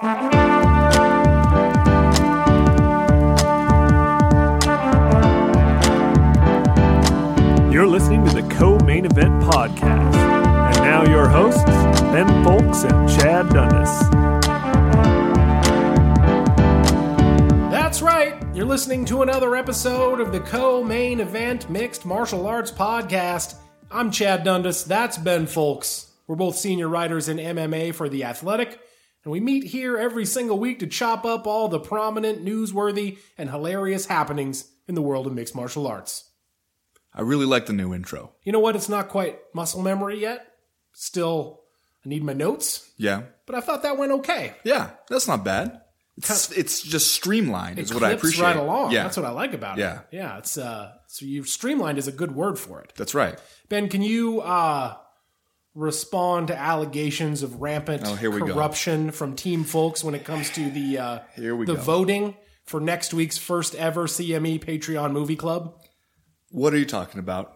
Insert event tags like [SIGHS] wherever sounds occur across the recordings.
You're listening to the Co Main Event Podcast. And now your hosts, Ben Fowlkes and Chad Dundas. That's right. You're listening to another episode of the Co Main Event Mixed Martial Arts Podcast. I'm Chad Dundas. That's Ben Fowlkes. We're both senior writers in MMA for The Athletic, and we meet here every single week to chop up all the prominent, newsworthy, and hilarious happenings in the world of mixed martial arts. I really like the new intro. You know what? It's not quite muscle memory yet. Still, I need my notes, Yeah. but I thought that went okay. Yeah, that's not bad. It's, it's just streamlined, is what I appreciate. right along. Yeah, That's what I like about Yeah. it. Yeah, Yeah. it's uh, so you've streamlined is a good word for it. that's right. Ben, can you uh, respond to allegations of rampant Oh, we go. corruption from Team Fowlkes when it comes to the uh, the go. voting for next week's first ever CME Patreon Movie Club? What are you talking about?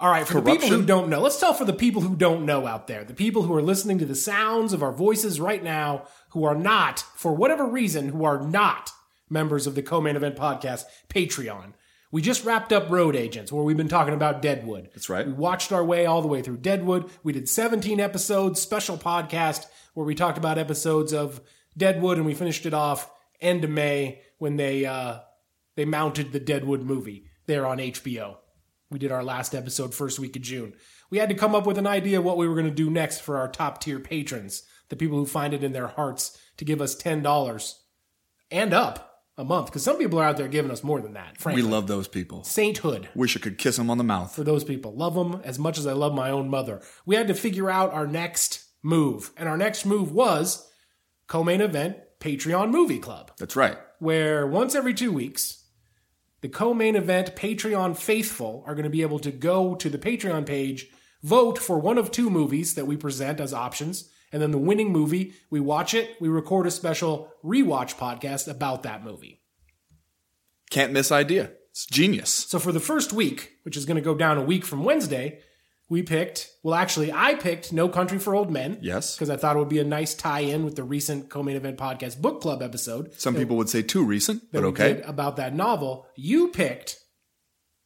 All right, for the people who don't know, let's tell for the people who don't know out there, the people who are listening to the sounds of our voices right now, who are not, for whatever reason, who are not members of the Co-Main Event Podcast Patreon. We just wrapped up Road Agents, where we've been talking about Deadwood. That's right. We watched our way all the way through Deadwood. We did 17 episodes, special podcast, where we talked about episodes of Deadwood, and we finished it off end of May when they uh, they mounted the Deadwood movie there on HBO. We did our last episode first week of June. We had to come up with an idea what we were going to do next for our top tier patrons, the people who find it in their hearts to give us $10 and up a month. Because some people are out there giving us more than that, We love those people. Sainthood Wish I could kiss them on the mouth. for those people. Love them as much as I love my own mother. We had to figure out our next move. And our next move was co main event Patreon Movie Club That's right. where once every two weeks, the co main event Patreon faithful are going to be able to go to the Patreon page, vote for one of two movies that we present as options, and then the winning movie, we watch it, we record a special rewatch podcast about that movie. Can't miss idea. It's genius. So for the first week, which is going to go down a week from Wednesday, we picked, well, actually, I picked No Country for Old Men. Yes. Because I thought it would be a nice tie in with the recent co main event podcast book club episode. Some people would say too recent, that but okay. about that novel. You picked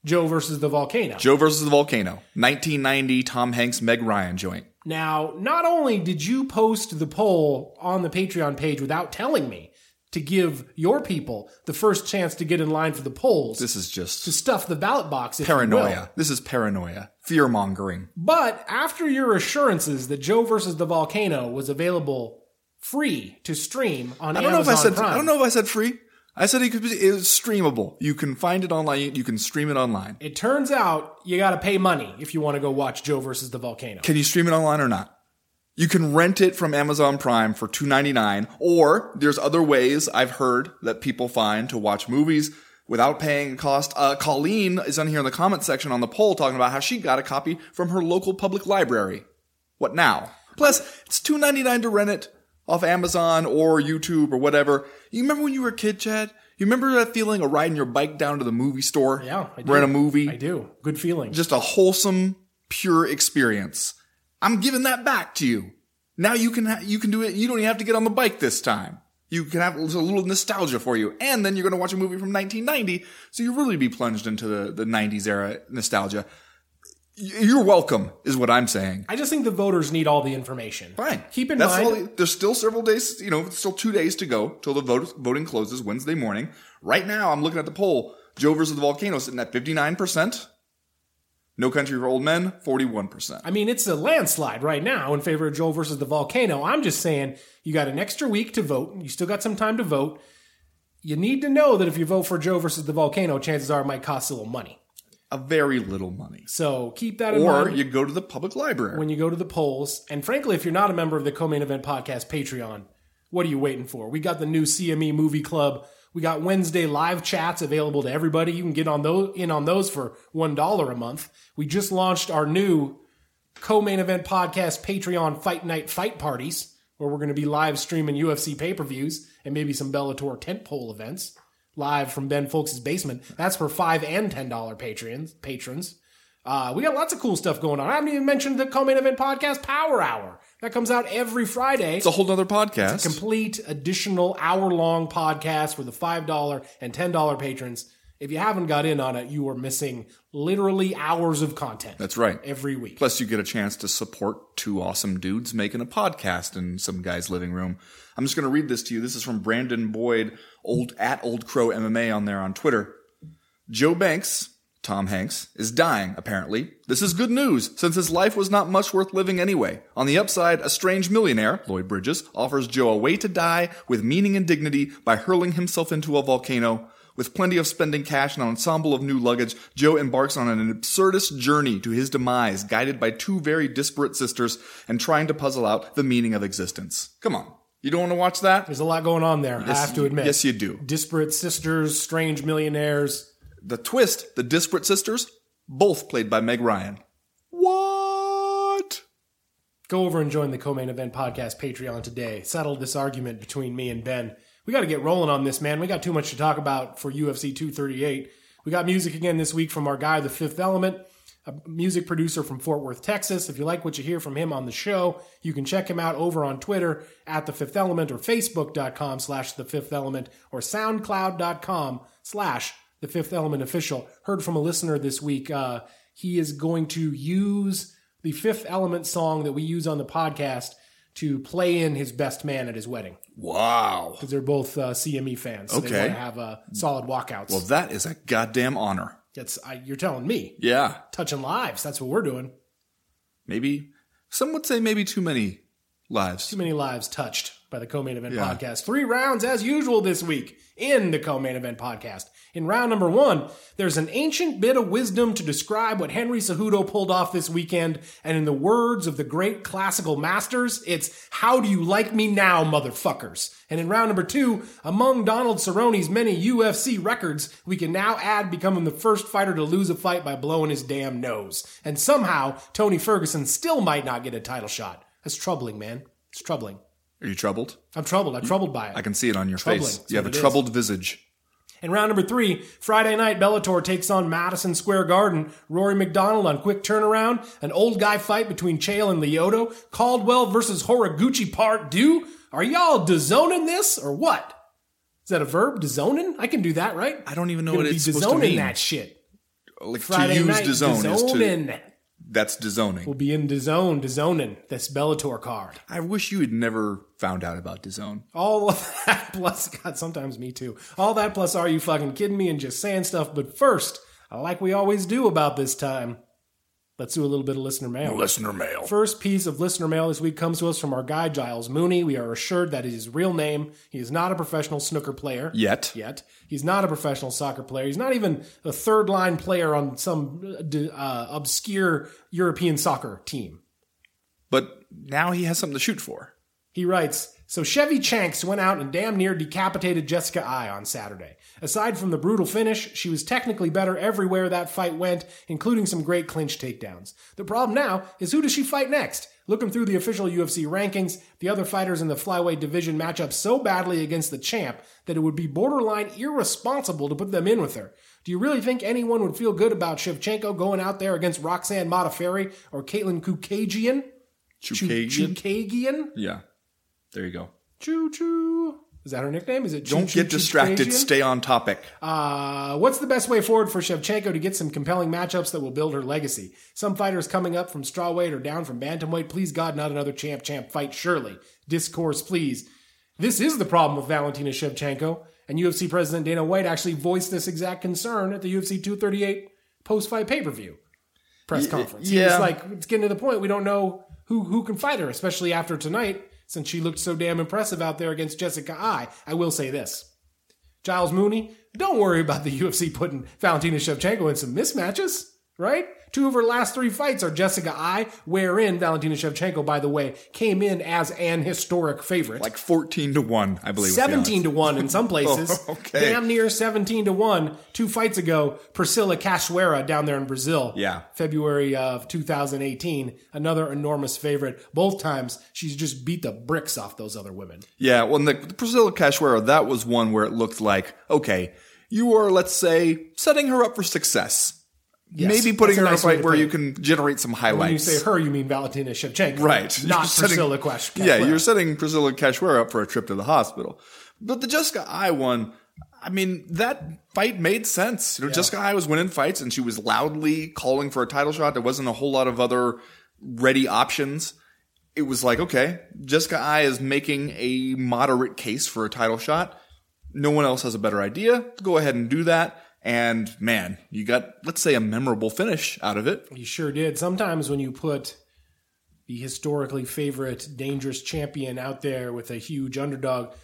Joe versus the volcano. Joe versus the volcano, 1990 Tom Hanks Meg Ryan joint. Now, not only did you post the poll on the Patreon page without telling me to give your people the first chance to get in line for the polls This is just to stuff the ballot box, if you will. paranoia. This is paranoia, fear mongering. But after your assurances that Joe versus the volcano was available free to stream on I don't know if I said Prime, I don't know if I said free. I said it could be it was streamable. You can find it online. You can stream it online. It turns out you got to pay money if you want to go watch Joe versus the volcano. Can you stream it online or not? You can rent it from Amazon Prime for two ninety nine, or there's other ways I've heard that people find to watch movies without paying a cost. Uh, Colleen is on here in the comment section on the poll talking about how she got a copy from her local public library. What now? Plus, it's two ninety nine to rent it off Amazon or YouTube or whatever. You remember when you were a kid, Chad? You remember that feeling of riding your bike down to the movie store? Yeah, I do. Rent a movie? I do. Good feeling. just a wholesome, pure experience. I'm giving that back to you. Now you can ha- you can do it. You don't even have to get on the bike this time. You can have a little nostalgia for you, and then you're going to watch a movie from 1990, so you really be plunged into the, the 90s era nostalgia. You're welcome, is what I'm saying. I just think the voters need all the information. Fine. Keep in That's mind, all there's still several days, you know, still two days to go till the vote, voting closes Wednesday morning. Right now, I'm looking at the poll. Joe versus the volcano sitting at 59%. No Country for Old Men, 41%. I mean, it's a landslide right now in favor of Joel versus the volcano. I'm just saying you got an extra week to vote. You still got some time to vote. You need to know that if you vote for Joe versus the volcano, chances are it might cost a little money. A very little money. So keep that in Or mind Or you go to the public library. when you go to the polls. And frankly, if you're not a member of the Co-Main Event Podcast Patreon, what are you waiting for? We got the new CME Movie Club. We got Wednesday live chats available to everybody. You can get on those in on those for one dollar a month. We just launched our new co-main event podcast Patreon Fight Night Fight Parties, where we're going to be live streaming UFC pay-per-views and maybe some Bellator tentpole events live from Ben Fowlkes' basement. That's for five and ten dollar patrons. Patrons. Uh, we got lots of cool stuff going on. I haven't even mentioned the co-main event podcast Power Hour. That comes out every Friday. It's a whole nother podcast. complete additional hour long podcast for the $5 and $10 patrons. If you haven't got in on it, you are missing literally hours of content That's right. every week. Plus, you get a chance to support two awesome dudes making a podcast in some guy's living room. I'm just going to read this to you. This is from Brandon Boyd, old at Old Crow MMA on there on Twitter. Joe Banks, Tom Hanks, is dying, apparently. This is good news, since his life was not much worth living anyway. On the upside, a strange millionaire, Lloyd Bridges, offers Joe a way to die with meaning and dignity by hurling himself into a volcano. With plenty of spending cash and an ensemble of new luggage, Joe embarks on an absurdist journey to his demise, guided by two very disparate sisters and trying to puzzle out the meaning of existence. Come on. You don't want to watch that? There's a lot going on there, I have to admit. Yes, you do. Disparate sisters, strange millionaires. The twist, the disparate sisters, both played by Meg Ryan. What? Go over and join the co-main event podcast Patreon today. Settle this argument between me and Ben. We got to get rolling on this, man. We got too much to talk about for UFC 238. We got music again this week from our guy, The Fifth Element, a music producer from Fort Worth, Texas. If you like what you hear from him on the show, you can check him out over on Twitter at The Fifth Element or Facebook.com slash The Fifth Element or SoundCloud.com slash The Fifth Element Official. Heard from a listener this week. Uh, he is going to use the Fifth Element song that we use on the podcast to play in his best man at his wedding Wow. because they're both uh, CME fans. So They Okay. want to have uh, solid walkouts. Well, that is a goddamn honor. That's I, you're telling me Yeah. touching lives. That's what we're doing. Maybe, some would say maybe too many lives. Too many lives touched by the co-main event Yeah. podcast. Three rounds as usual this week in the co-main event podcast. In round number one, there's an ancient bit of wisdom to describe what Henry Cejudo pulled off this weekend, and in the words of the great classical masters, it's "How do you like me now, motherfuckers?" And in round number two, among Donald Cerrone's many UFC records, we can now add becoming the first fighter to lose a fight by blowing his damn nose. And somehow, Tony Ferguson still might not get a title shot. That's troubling, man. It's troubling. Are you troubled? I'm troubled. I'm troubled by it. I can see it on your Troubling. face. You have a it is. troubled visage. In round number three, Friday night, Bellator takes on Madison Square Garden. Rory MacDonald on quick turnaround. An old guy fight between Chael and Lyoto. Caldwell versus Horiguchi part two. Are y'all DAZNing this or what? Is that a verb? DAZNing? I can do that, right? I don't even know what it's supposed to mean. that shit. Like Friday to use night, DAZN is to. That's DAZNing. We'll be in DAZN, DAZNing this Bellator card. I wish you had never found out about DAZN. All of that [LAUGHS] plus, God, sometimes me too. All that plus, are you fucking kidding me and just saying stuff? But first, like we always do about this time, let's do a little bit of listener mail. Listener mail. First piece of listener mail this week comes to us from our guy Giles Mooney. We are assured that is his real name. He is not a professional snooker player Yet. yet. He's not a professional soccer player. He's not even a third line player on some uh, obscure European soccer team. But now he has something to shoot for. He writes, so Shevchenko went out and damn near decapitated Jessica Eye on Saturday. Aside from the brutal finish, she was technically better everywhere that fight went, including some great clinch takedowns. The problem now is who does she fight next? Looking through the official UFC rankings, the other fighters in the flyweight division match up so badly against the champ that it would be borderline irresponsible to put them in with her. Do you really think anyone would feel good about Shevchenko going out there against Roxanne Modafferi or Katlyn Kukagian? Chookagian? Chookagian? Yeah. There you go. Choo choo. Is that her nickname? Is it Don't get distracted. Stay on topic. Uh, what's the best way forward for Shevchenko to get some compelling matchups that will build her legacy? Some fighters coming up from strawweight or down from bantamweight. Please God, not another champ champ fight. Surely. Discourse, please. This is the problem with Valentina Shevchenko, and UFC President Dana White actually voiced this exact concern at the UFC 238 post-fight pay-per-view press conference. He was yeah. like, it's getting to the point we don't know who who can fight her, especially after tonight, since she looked so damn impressive out there against Jessica Eye. I will say this. Giles Mooney, don't worry about the [LAUGHS] UFC putting Valentina Shevchenko in some mismatches, right? Two of her last three fights are Jessica Eye, wherein Valentina Shevchenko, by the way, came in as an historic favorite. Like 14 to 1, I believe. 17 to 1 in some [LAUGHS] places. Oh, okay. Damn near 17 to 1. Two fights ago, Priscilla Cachoeira down there in Brazil. Yeah. February of 2018. Another enormous favorite. Both times, she's just beat the bricks off those other women. Yeah, well, the, the Priscilla Cachoeira, that was one where it looked like, okay, you are, let's say, setting her up for success. Yes, maybe putting her in a nice fight where you can generate some highlights. When you say her, you mean Valentina Shevchenko, Right. Not You're Priscilla Quash. Yeah, you're setting Priscilla Cachoeira up for a trip to the hospital. But the Jessica Eye one, I mean, that fight made sense. You know, Jessica Eye was winning fights and she was loudly calling for a title shot. There wasn't a whole lot of other ready options. It was like, okay, Jessica Eye is making a moderate case for a title shot. No one else has a better idea. Go ahead and do that. And man, you got, let's say, a memorable finish out of it. You sure did. Sometimes when you put the historically favorite dangerous champion out there with a huge underdog,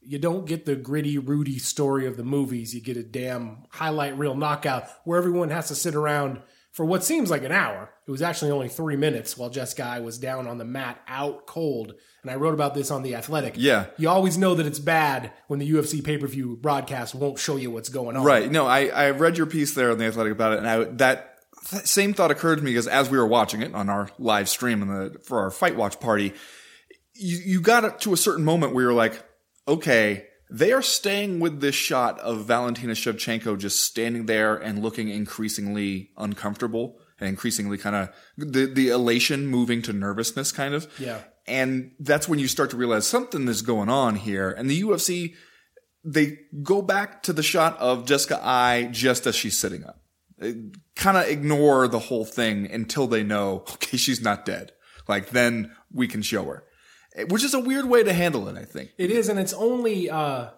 you don't get the gritty, Rudy story of the movies. You get a damn highlight reel knockout where everyone has to sit around for what seems like an hour. It was actually only three minutes while Jessica Eye was down on the mat, out cold. And I wrote about this on The Athletic. Yeah. You always know that it's bad when the UFC pay per view broadcast won't show you what's going on. Right. No, I, I read your piece there on the Athletic about it, and I, that th- same thought occurred to me because as we were watching it on our live stream and the for our fight watch party, you you got to a certain moment where you're like, okay, they are staying with this shot of Valentina Shevchenko just standing there and looking increasingly uncomfortable and increasingly kind of the the elation moving to nervousness, kind of. Yeah. And that's when you start to realize something is going on here, and the UFC they go back to the shot of Jessica Eye just as she's sitting up. Kind of ignore the whole thing until they know, [LAUGHS] okay, she's not dead. Like then we can show her. Which is a weird way to handle it, I think. It is, and it's only uh,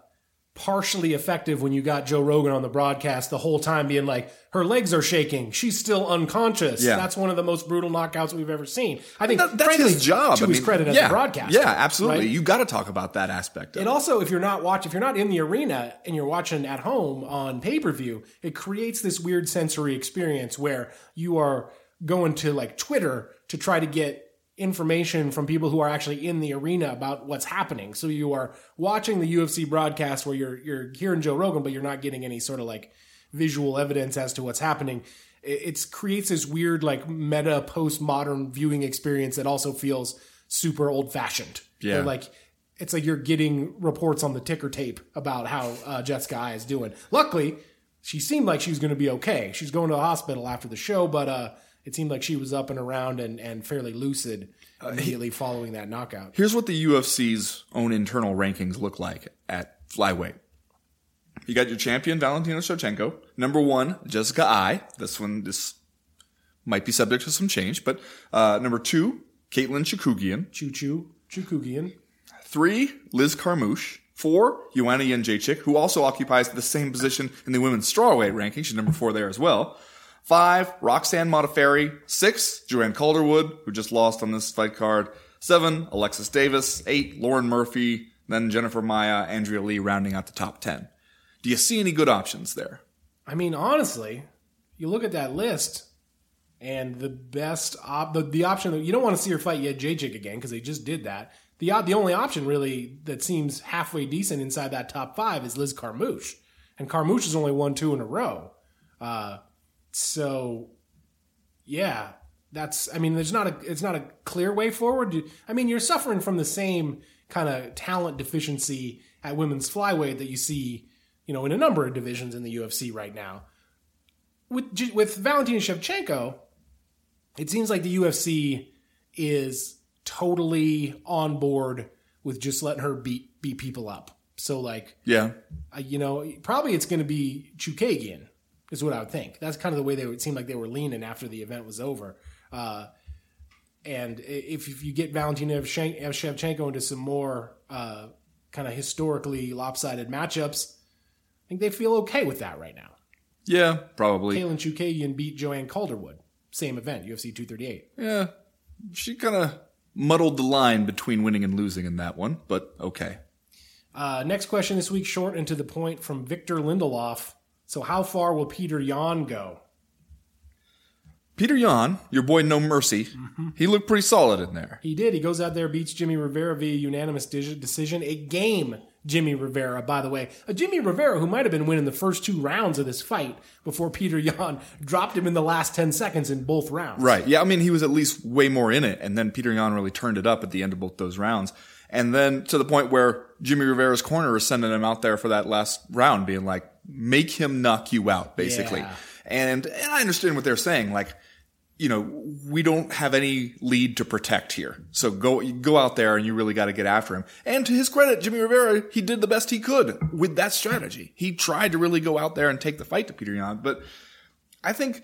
partially effective when you got Joe Rogan on the broadcast the whole time being like, her legs are shaking. She's still unconscious. Yeah. That's one of the most brutal knockouts we've ever seen. I think That- that's frankly, his job. To I his mean, credit as yeah, a broadcaster. Yeah, absolutely. right? You got to talk about that aspect of And it. also, if you're not watching, if you're not in the arena and you're watching at home on pay per view, it creates this weird sensory experience where you are going to like Twitter to try to get information from people who are actually in the arena about what's happening. So you are watching the UFC broadcast where you're you're hearing Joe Rogan, but you're not getting any sort of like visual evidence as to what's happening. It it's, creates this weird like meta postmodern viewing experience that also feels super old fashioned. Yeah. like it's like you're getting reports on the ticker tape about how uh, Jessica Eye is doing. Luckily, she seemed like she was going to be okay. She's going to the hospital after the show, but uh, it seemed like she was up and around and, and fairly lucid immediately following that knockout. Here's what the UFC's own internal rankings look like at flyweight. You got your champion Valentina Shevchenko, number one Jessica Eye. This one this might be subject to some change, but uh, number two Katlyn Chikugian, Choo choo, Chookagian. three Liz Carmouche, four Joanna Jędrzejczyk, who also occupies the same position in the women's strawweight ranking. She's number four there as well. Five Roxanne Modafferi, six Joanne Calderwood, who just lost on this fight card. Seven Alexis Davis, eight Lauren Murphy, then Jennifer Maia, Andrea Lee rounding out the top ten. Do you see any good options there? I mean, honestly, you look at that list, and the best op- the, the option that you don't want to see her fight Jędrzejczyk again because they just did that. The the only option really that seems halfway decent inside that top five is Liz Carmouche, and Carmouche has only won two in a row. Uh, so, yeah, that's. I mean, there's not a it's not a clear way forward. I mean, you're suffering from the same kind of talent deficiency at women's flyweight that you see, you know, in a number of divisions in the UFC right now. With with Valentina Shevchenko, it seems like the UFC is totally on board with just letting her beat beat people up. So like, Yeah. uh, you know, probably it's going to be Chookagian, is what I would think. That's kind of the way they would seem like they were leaning after the event was over. Uh, and if, if you get Valentina Shevchen- Shevchenko into some more uh, kind of historically lopsided matchups, I think they feel okay with that right now. Yeah, probably. Katlyn Chookagian beat Joanne Calderwood, same event, UFC 238. Yeah. She kind of muddled the line between winning and losing in that one, but okay. Uh, next question this week, short and to the point from Victor Lindelof. So, how far will Petr Yan go? Petr Yan, your boy No Mercy, mm-hmm. he looked pretty solid in there. He did. He goes out there, beats Jimmy Rivera via unanimous de- decision. A game, Jimmy Rivera, by the way. A Jimmy Rivera who might have been winning the first two rounds of this fight before Petr Yan [LAUGHS] dropped him in the last 10 seconds in both rounds. Right. Yeah, I mean, he was at least way more in it, and then Petr Yan really turned it up at the end of both those rounds. And then to the point where Jimmy Rivera's corner is sending him out there for that last round, being like, make him knock you out, basically. Yeah. And and I understand what they're saying. Like, you know, we don't have any lead to protect here. So go go out there and you really got to get after him. And to his credit, Jimmy Rivera, he did the best he could with that strategy. He tried to really go out there and take the fight to Petr Yan, but I think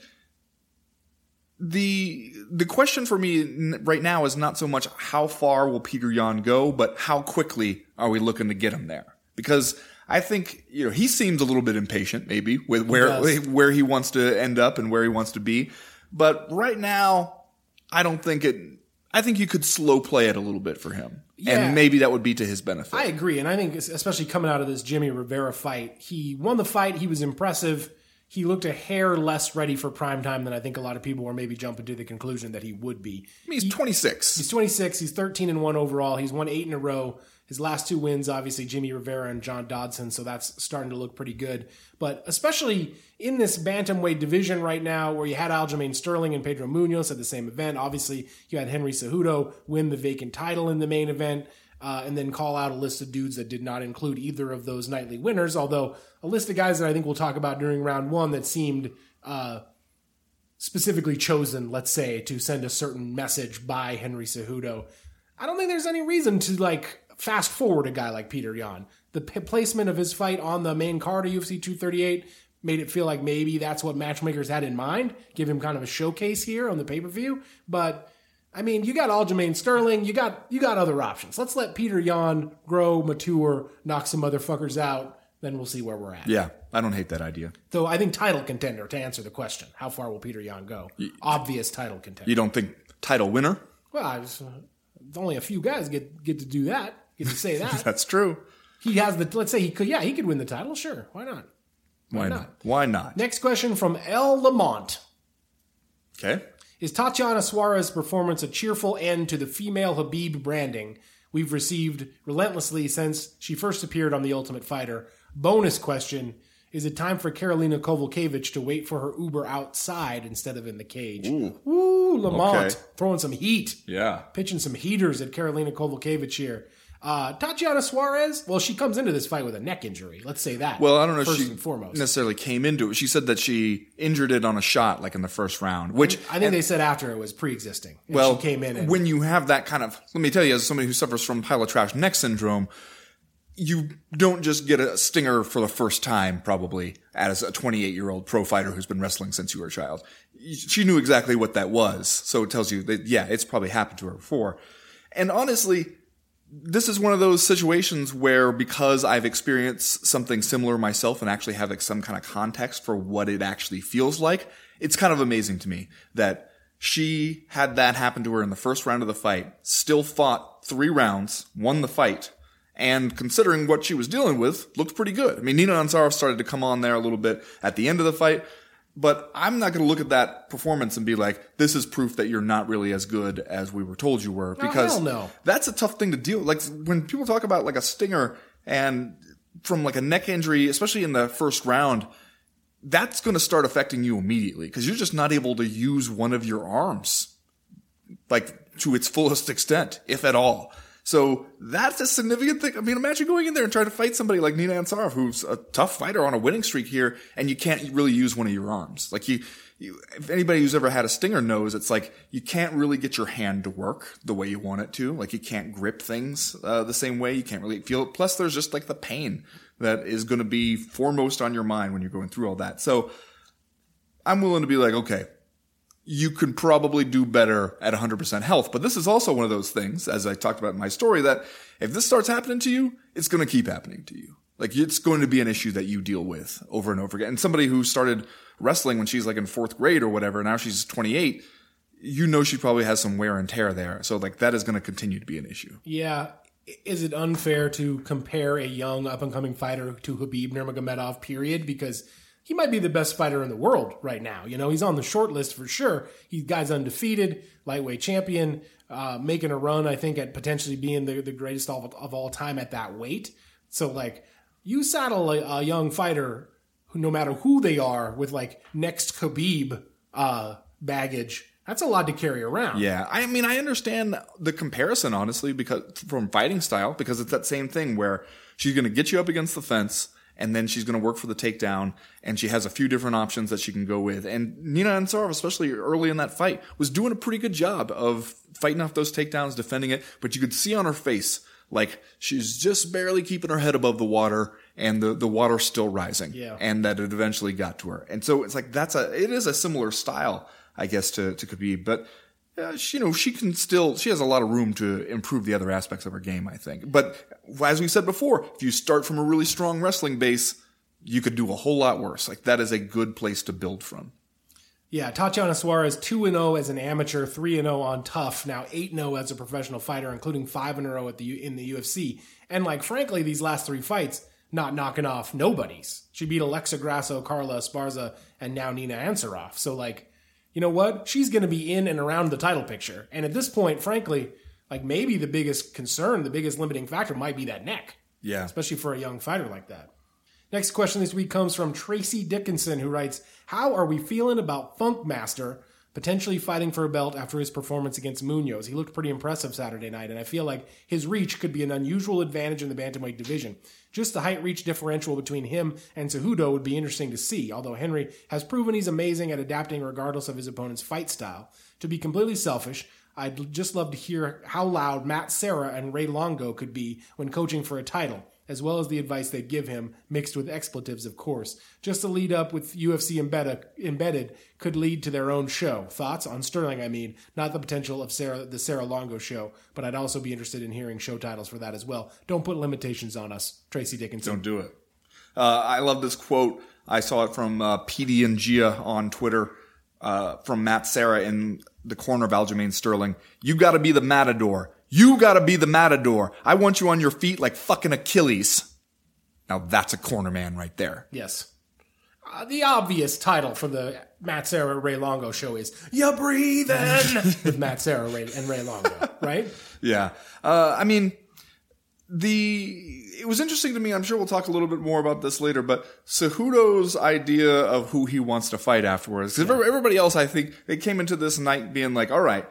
the the question for me right now is not so much how far will Petr Yan go, but how quickly are we looking to get him there? Because I think you know he seems a little bit impatient, maybe with where does. [LAUGHS] where he wants to end up and where he wants to be. But right now, I don't think it. I think you could slow play it a little bit for him, Yeah. and maybe that would be to his benefit. I agree, and I think especially coming out of this Jimmy Rivera fight, he won the fight. He was impressive. He looked a hair less ready for prime time than I think a lot of people were maybe jumping to the conclusion that he would be. I mean, he's 26. He's 26. He's 13 and one overall. He's won eight in a row. His last two wins, obviously, Jimmy Rivera and John Dodson. So that's starting to look pretty good. But especially in this bantamweight division right now, where you had Aljamain Sterling and Pedro Munhoz at the same event. Obviously, you had Henry Cejudo win the vacant title in the main event. Uh, and then call out a list of dudes that did not include either of those nightly winners. Although a list of guys that I think we'll talk about during round one that seemed uh, specifically chosen, let's say, to send a certain message by Henry Cejudo. I don't think there's any reason to like fast forward a guy like Petr Yan. The p- placement of his fight on the main card of UFC 238 made it feel like maybe that's what matchmakers had in mind, give him kind of a showcase here on the pay per view. But I mean, you got Aljamain Sterling, you got you got other options. Let's let Petr Yan grow, mature, knock some motherfuckers out. Then we'll see where we're at. Yeah, I don't hate that idea. Though I think title contender to answer the question: How far will Petr Yan go? Obvious title contender. You don't think title winner? Well, I was, uh, only a few guys get get to do that. Get to say that [LAUGHS] That's true. he has the. Let's say he could. Yeah, he could win the title. Sure, why not? Why not? not? Why not? Next question from L. Lamont: Okay. Is Tatiana Suarez's performance a cheerful end to the female Khabib branding we've received relentlessly since she first appeared on The Ultimate Fighter? Bonus question: Is it time for Karolina Kowalkiewicz to wait for her Uber outside instead of in the cage? Ooh, Ooh Lamont Okay. throwing some heat. Yeah. pitching some heaters at Karolina Kowalkiewicz here. Uh, Tatiana Suarez, well, she comes into this fight with a neck injury. Let's say that. Well, I don't know first if she and foremost. necessarily came into it. She said that she injured it on a shot, like in the first round, which I think they said after it was pre-existing. Well she came in and when you have that kind of. Let me tell you, as somebody who suffers from pile of trash neck syndrome, you don't just get a stinger for the first time, probably as a 28 year old pro fighter who's been wrestling since you were a child. She knew exactly what that was, so it tells you that yeah, it's probably happened to her before. And honestly, this is one of those situations where because I've experienced something similar myself and actually have like some kind of context for what it actually feels like, it's kind of amazing to me that she had that happen to her in the first round of the fight, still fought three rounds, won the fight, and considering what she was dealing with, looked pretty good. I mean, Nina Ansaroff started to come on there a little bit at the end of the fight, but I'm not going to look at that performance and be like, this is proof that you're not really as good as we were told you were. Oh, because hell no. that's a tough thing to deal. Like when people talk about like a stinger and from like a neck injury, especially in the first round, that's going to start affecting you immediately because you're just not able to use one of your arms like to its fullest extent, if at all. So that's a significant thing. I mean, imagine going in there and trying to fight somebody like Nina Ansaroff, who's a tough fighter on a winning streak here, and you can't really use one of your arms. Like you, you if anybody who's ever had a stinger knows, it's like you can't really get your hand to work the way you want it to. Like you can't grip things uh, the same way. You can't really feel it. Plus, there's just like the pain that is going to be foremost on your mind when you're going through all that. So I'm willing to be like, okay, you could probably do better at 100% health. But this is also one of those things, as I talked about in my story, that if this starts happening to you, it's going to keep happening to you. Like it's going to be an issue that you deal with over and over again. And somebody who started wrestling when she's like in fourth grade or whatever, now she's 28, you know she probably has some wear and tear there. So like that is going to continue to be an issue. Yeah. Is it unfair to compare a young up and coming fighter to Khabib Nurmagomedov? Period, because he might be the best fighter in the world right now. You know, he's on the short list for sure. He guy's undefeated, lightweight champion, uh, making a run. I think at potentially being the, the greatest of, of all time at that weight. So like, you saddle a, a young fighter, who, no matter who they are, with like next Khabib uh, baggage. That's a lot to carry around. Yeah, I mean, I understand the comparison honestly because from fighting style because it's that same thing where she's going to get you up against the fence and then she's going to work for the takedown, and she has a few different options that she can go with. And Nina Ansaroff, especially early in that fight, was doing a pretty good job of fighting off those takedowns, defending it, but you could see on her face, like she's just barely keeping her head above the water and the, the water's still rising. Yeah. And that it eventually got to her. And so it's like, that's a, it is a similar style, I guess, to, to Khabib, but uh, she, you know, she can still, she has a lot of room to improve the other aspects of her game, I think. But as we said before, if you start from a really strong wrestling base, you could do a whole lot worse. Like that is a good place to build from. Yeah, Tatiana Suarez 2 0 as an amateur, 3 0 on tough, now 8 0 as a professional fighter, including 5 in a row at the in the UFC. And like frankly, these last three fights, not knocking off nobodies. She beat Alexa Grasso, Carla Esparza, and now Nina Ansaroff. So like, you know what? She's going to be in and around the title picture. And at this point, frankly, like maybe the biggest concern, the biggest limiting factor might be that neck, Yeah. especially for a young fighter like that. Next question this week comes from Tracy Dickinson, who writes, How are we feeling about Funk Master potentially fighting for a belt after his performance against Munhoz? He looked pretty impressive Saturday night, and I feel like his reach could be an unusual advantage in the bantamweight division. Just the height reach differential between him and Cejudo would be interesting to see, although Henry has proven he's amazing at adapting regardless of his opponent's fight style. To be completely selfish, I'd just love to hear how loud Matt Serra and Ray Longo could be when coaching for a title, as well as the advice they'd give him, mixed with expletives, of course. Just to lead up with UFC embedded, embedded could lead to their own show. Thoughts on Sterling, I mean, not the potential of Serra, the Serra Longo show, but I'd also be interested in hearing show titles for that as well. Don't put limitations on us, Tracy Dickinson. Don't do it. Uh, I love this quote. I saw it from uh, PD and Gia on Twitter uh, from Matt Serra in the corner of Aljamain Sterling. You got to be the matador. You got to be the matador. I want you on your feet like fucking Achilles. Now that's a corner man right there. Yes. Uh, the obvious title for the Matt Serra Ray Longo show is "You Breathing" [LAUGHS] with Matt Serra Ray, and Ray Longo, right? Yeah. Uh, I mean, the it was interesting to me. I'm sure we'll talk a little bit more about this later, but Cejudo's idea of who he wants to fight afterwards. 'Cause everybody else, I think, they came into this night being like, all right,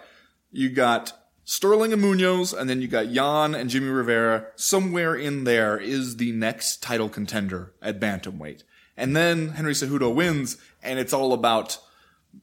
you got Sterling and Munhoz, and then you got Yan and Jimmy Rivera. Somewhere in there is the next title contender at bantamweight. And then Henry Cejudo wins, and it's all about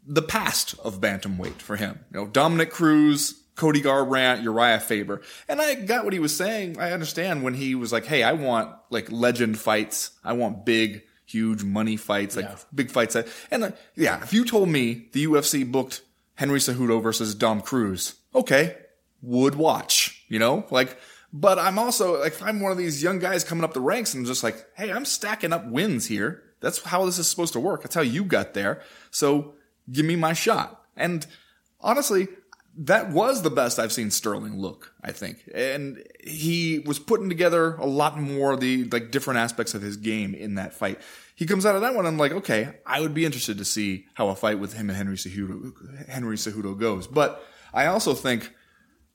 the past of bantamweight for him. You know, Dominick Cruz, Cody Garbrandt, Urijah Faber. And I got what he was saying. I understand when he was like, "Hey, I want like legend fights. I want big, huge money fights, like Yeah. big fights." And uh, yeah, if you told me the UFC booked Henry Cejudo versus Dom Cruz, okay, would watch. You know, like. But I'm also like, if I'm one of these young guys coming up the ranks and just like, hey, I'm stacking up wins here. That's how this is supposed to work. That's how you got there. So give me my shot. And honestly, that was the best I've seen Sterling look, I think. And he was putting together a lot more of the like different aspects of his game in that fight. He comes out of that one, I'm like, okay, I would be interested to see how a fight with him and Henry Cejudo, Henry Cejudo goes. But I also think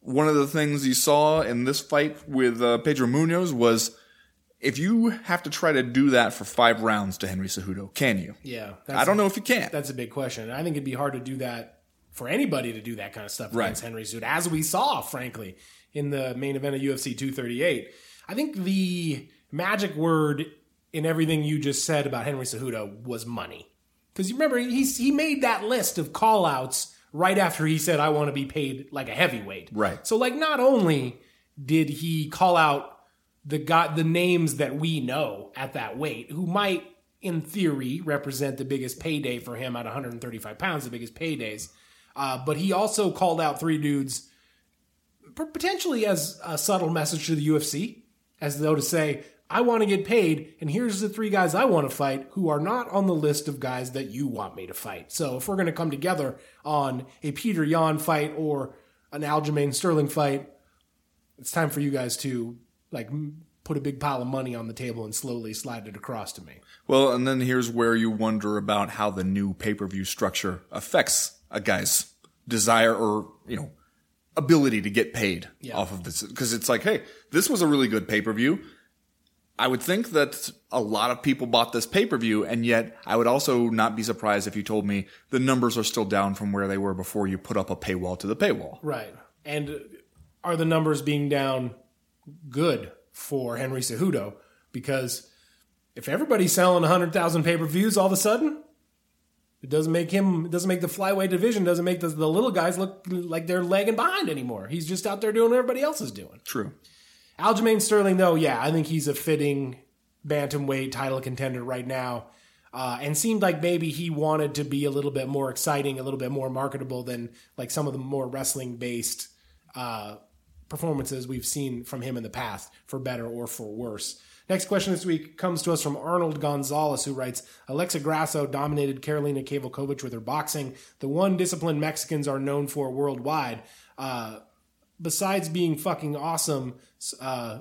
one of the things you saw in this fight with uh, Pedro Munhoz was if you have to try to do that for five rounds to Henry Cejudo, can you? Yeah, I don't know if you can. That's a big question. I think it'd be hard to do that for anybody to do that kind of stuff Right. against Henry Cejudo, as we saw, frankly, in the main event of UFC 238. I think the magic word in everything you just said about Henry Cejudo was money. Because you remember, he, he made that list of call outs right after he said, I want to be paid like a heavyweight. Right. So, like, not only did he call out the got the names that we know at that weight, who might, in theory, represent the biggest payday for him at 135 pounds, the biggest paydays. Uh, but he also called out three dudes, potentially as a subtle message to the UFC, as though to say, I want to get paid, and here's the three guys I want to fight who are not on the list of guys that you want me to fight. So if we're going to come together on a Petr Yan fight or an Aljamain Sterling fight, it's time for you guys to like put a big pile of money on the table and slowly slide it across to me. Well, and then here's where you wonder about how the new pay-per-view structure affects a guy's desire or, you know, ability to get paid off of this. Cause it's like, hey, this was a really good pay-per-view. I would think that a lot of people bought this pay-per-view and yet I would also not be surprised if you told me the numbers are still down from where they were before you put up a paywall to the paywall. Right. And are the numbers being down good for Henry Cejudo? Because if everybody's selling 100,000 pay per views all of a sudden, it doesn't make him, it doesn't make the flyweight division, doesn't make the, the little guys look like they're lagging behind anymore. He's just out there doing what everybody else is doing. True. Aljamain Sterling, though, yeah, I think he's a fitting bantamweight title contender right now. Uh, and seemed like maybe he wanted to be a little bit more exciting, a little bit more marketable than like some of the more wrestling based uh, performances we've seen from him in the past, for better or for worse. Next question this week comes to us from Arnold Gonzalez, who writes Alexa Grasso dominated Karolina Kowalkiewicz with her boxing, the one discipline Mexicans are known for worldwide. Uh, besides being fucking awesome, uh,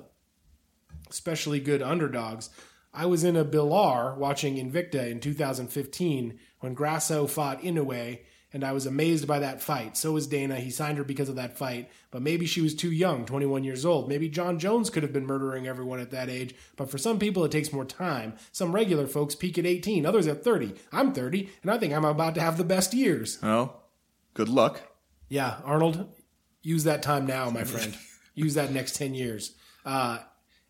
especially good underdogs, I was in a Bilar watching Invicta in 2015 when Grasso fought Inoue, and I was amazed by that fight. So was Dana. He signed her because of that fight, but maybe she was too young, 21 years old. Maybe Jon Jones could have been murdering everyone at that age, but for some people it takes more time. Some regular folks peak at 18, others at 30. I'm 30, and I think I'm about to have the best years. Well, good luck. Yeah, Arnold, use that time now, my friend. [LAUGHS] use that next 10 years. Uh,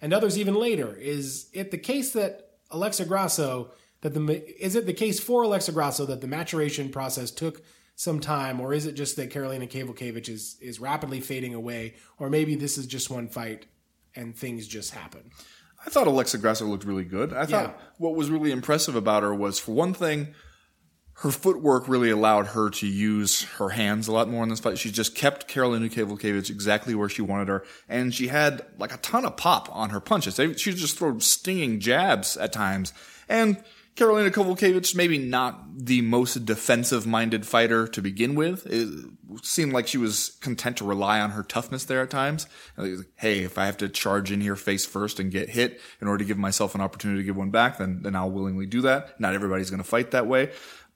and others even later. Is it the case that Alexa Grasso that the is it the case for Alexa Grasso that the maturation process took some time, or is it just that Karolina Kowalkiewicz is is rapidly fading away, or maybe this is just one fight and things just happen? I thought Alexa Grasso looked really good. I thought Yeah. what was really impressive about her was, for one thing, her footwork really allowed her to use her hands a lot more in this fight. She just kept Karolina Kowalkiewicz exactly where she wanted her, and she had like a ton of pop on her punches. She just throw stinging jabs at times, and Karolina Kowalkiewicz maybe not the most defensive-minded fighter to begin with. It seemed like she was content to rely on her toughness there at times. Like, hey, if I have to charge in here face first and get hit in order to give myself an opportunity to give one back, then then I'll willingly do that. Not everybody's going to fight that way.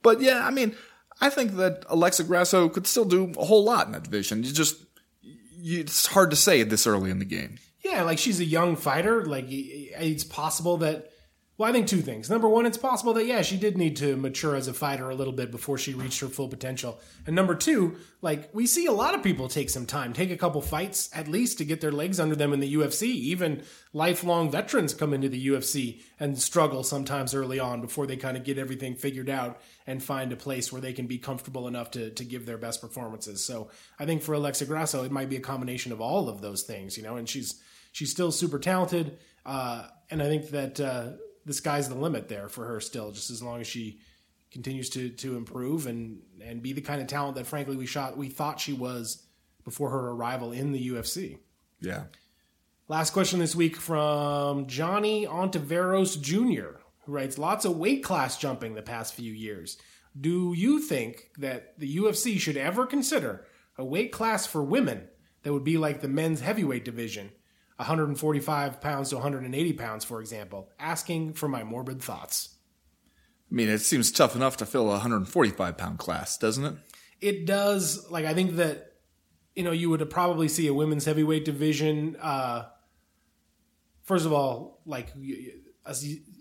But yeah, I mean, I think that Alexa Grasso could still do a whole lot in that division. You just, you, it's hard to say this early in the game. Yeah, like she's a young fighter. Like it's possible that. Well, I think two things. Number one, it's possible that yeah, she did need to mature as a fighter a little bit before she reached her full potential. And number two, like we see a lot of people take some time, take a couple fights at least to get their legs under them in the UFC. Even lifelong veterans come into the UFC and struggle sometimes early on before they kind of get everything figured out and find a place where they can be comfortable enough to to give their best performances. So I think for Alexa Grasso, it might be a combination of all of those things, you know. And she's she's still super talented, uh, and I think that uh, the sky's the limit there for her still, just as long as she continues to to improve and and be the kind of talent that frankly we shot we thought she was before her arrival in the UFC. Yeah. Last question this week from Johnny Ontiveros Jr., who writes lots of weight class jumping the past few years. Do you think that the UFC should ever consider a weight class for women that would be like the men's heavyweight division, 145 pounds to 180 pounds, for example? Asking for my morbid thoughts. I mean, it seems tough enough to fill a 145 pound class, doesn't it? it does like i think that you know you would probably see a women's heavyweight division uh first of all like you,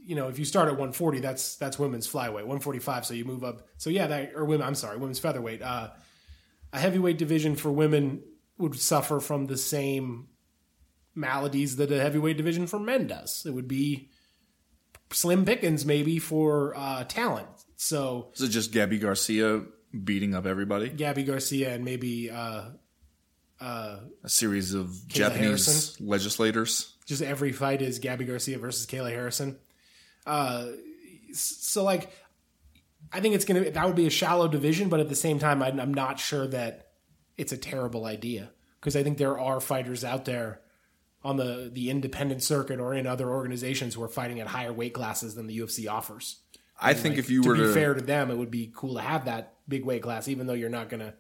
you know if you start at 140 that's that's women's flyweight 145 so you move up so yeah that or women i'm sorry women's featherweight uh a heavyweight division for women would suffer from the same maladies that a heavyweight division for men does it would be slim pickings maybe for uh talent so Is it just Gabby Garcia beating up everybody? Gabby Garcia and maybe uh, A series of Kayla Japanese Harrison? legislators? just every fight is Gabby Garcia versus Kayla Harrison. Uh, so like, I think it's gonna that would be a shallow division, but at the same time, I'm, I'm not sure that it's a terrible idea because I think there are fighters out there on the the independent circuit or in other organizations who are fighting at higher weight classes than the UFC offers. I think if you to were be to be fair to them, it would be cool to have that big weight class, even though you're not gonna.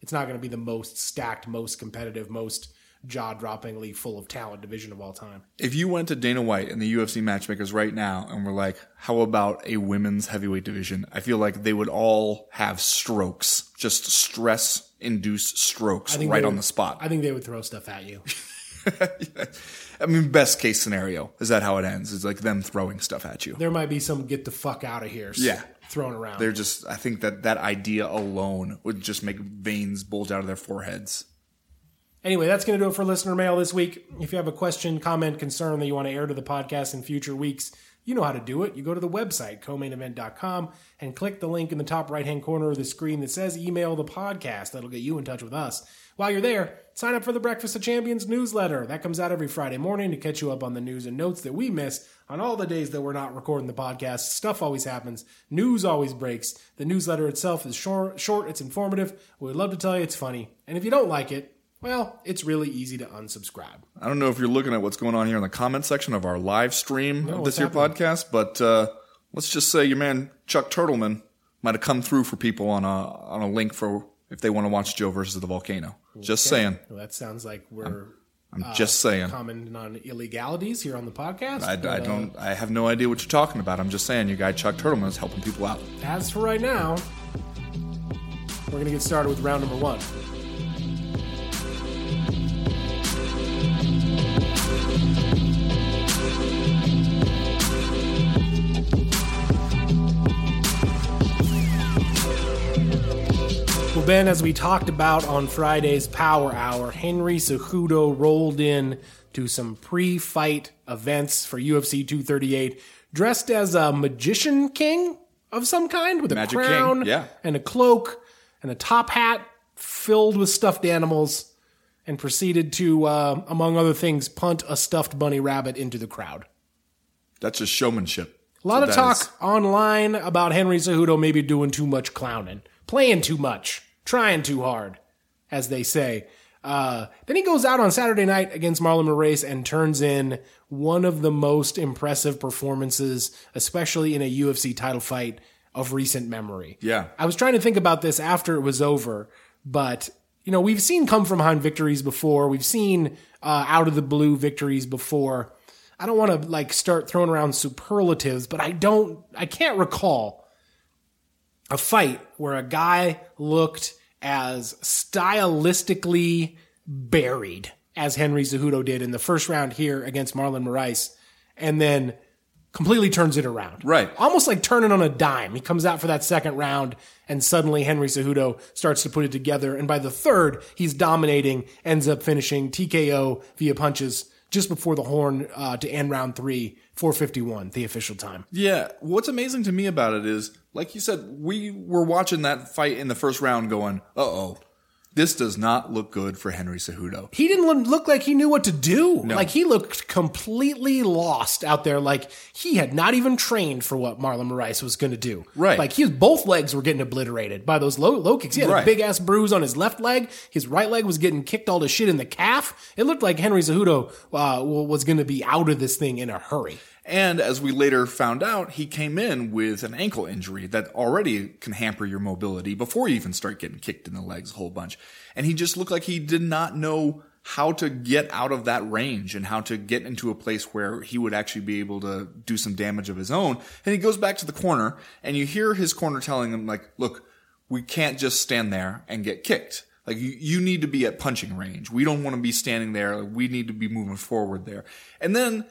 It's not gonna be the most stacked, most competitive, most jaw-droppingly full of talent division of all time. if you went to Dana White and the UFC matchmakers right now and were like, "How about a women's heavyweight division?" I feel like they would all have strokes, just stress-induced strokes right they on the spot. I think they would throw stuff at you. [LAUGHS] [LAUGHS] I mean, best case scenario is that how it ends? It's like them throwing stuff at you. There might be some "get the fuck out of here" Yeah. thrown around. They're just. I think that that idea alone would just make veins bulge out of their foreheads. Anyway, that's going to do it for listener mail this week. If you have a question, comment, concern that you want to air to the podcast in future weeks, You know how to do it. You go to the website, comainevent.com, and click the link in the top right hand corner of the screen that says email the podcast. That'll get you in touch with us. While you're there, sign up for the Breakfast of Champions newsletter. That comes out every Friday morning to catch you up on the news and notes that we miss on all the days that we're not recording the podcast. Stuff always happens. News always breaks. The newsletter itself is short, short it's informative. We'd love to tell you it's funny. And if you don't like it, well, it's really easy to unsubscribe. I don't know if you're looking at what's going on here in the comment section of our live stream of this here podcast, but uh, let's just say your man Chuck Turtleman might have come through for people on a on a link for if they want to watch Joe versus the volcano. Just saying. Well, that sounds like we're I'm just saying. commenting on illegalities here on the podcast. I, but, I uh, don't. I have no idea what you're talking about. I'm just saying, your guy Chuck Turtleman is helping people out. as for right now, we're going to get started with round number one. Ben, as we talked about on Friday's Power Hour, Henry Cejudo rolled in to some pre-fight events for UFC 238, dressed as a magician king of some kind, with a Magic King, crown yeah. and a cloak and a top hat filled with stuffed animals, and proceeded to, uh, among other things, punt a stuffed bunny rabbit into the crowd. That's just showmanship. A lot of talk is- online about Henry Cejudo maybe doing too much clowning, playing too much, trying too hard, as they say. Uh, then he goes out on Saturday night against Marlon Moraes and turns in one of the most impressive performances, especially in a UFC title fight of recent memory. Yeah. I was trying to think about this after it was over, but you know, we've seen come from behind victories before. We've seen uh, out of the blue victories before. I don't want to like start throwing around superlatives, but I don't, I can't recall a fight where a guy looked as stylistically buried as Henry Cejudo did in the first round here against Marlon Moraes, and then completely turns it around. Right. Almost like turning on a dime. He comes out for that second round, and suddenly Henry Cejudo starts to put it together. And by the third, he's dominating, ends up finishing TKO via punches just before the horn uh, to end round three, 451, the official time. Yeah, what's amazing to me about it is, like you said, we were watching that fight in the first round going, uh oh, this does not look good for Henry Cejudo. he didn't look- like he knew what to do. Like he looked completely lost out there. Like he had not even trained for what Marlon Moraes was going to do. Right. Like was, both legs were getting obliterated by those low, low kicks. He had a big ass bruise on his left leg. His right leg was getting kicked all to shit in the calf. It looked like Henry Cejudo uh, was going to be out of this thing in a hurry. And as we later found out, he came in with an ankle injury that already can hamper your mobility before you even start getting kicked in the legs a whole bunch. And he just looked like he did not know how to get out of that range and how to get into a place where he would actually be able to do some damage of his own. And he goes back to the corner and you hear his corner telling him like, look, we can't just stand there and get kicked. Like you, you need to be at punching range. We don't want to be standing there. We need to be moving forward there. And then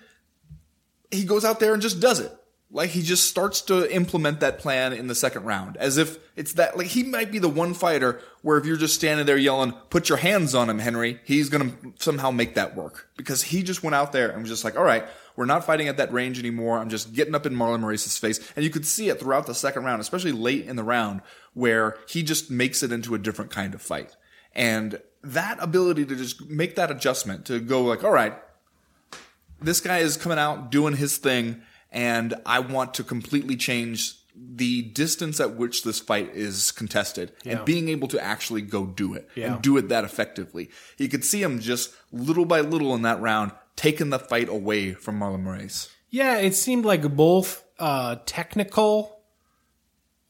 he goes out there and just does it. Like he just starts to implement that plan in the second round as if it's that, like he might be the one fighter where if you're just standing there yelling, put your hands on him, Henry, he's going to somehow make that work because he just went out there and was just like, all right, we're not fighting at that range anymore. I'm just getting up in Marlon Moraes' face. And you could see it throughout the second round, especially late in the round where he just makes it into a different kind of fight. And that ability to just make that adjustment to go like, all right, this guy is coming out doing his thing and I want to completely change the distance at which this fight is contested Yeah. and being able to actually go do it Yeah. and do it that effectively. You could see him just little by little in that round taking the fight away from Marlon Moraes. Yeah, it seemed like both uh, technical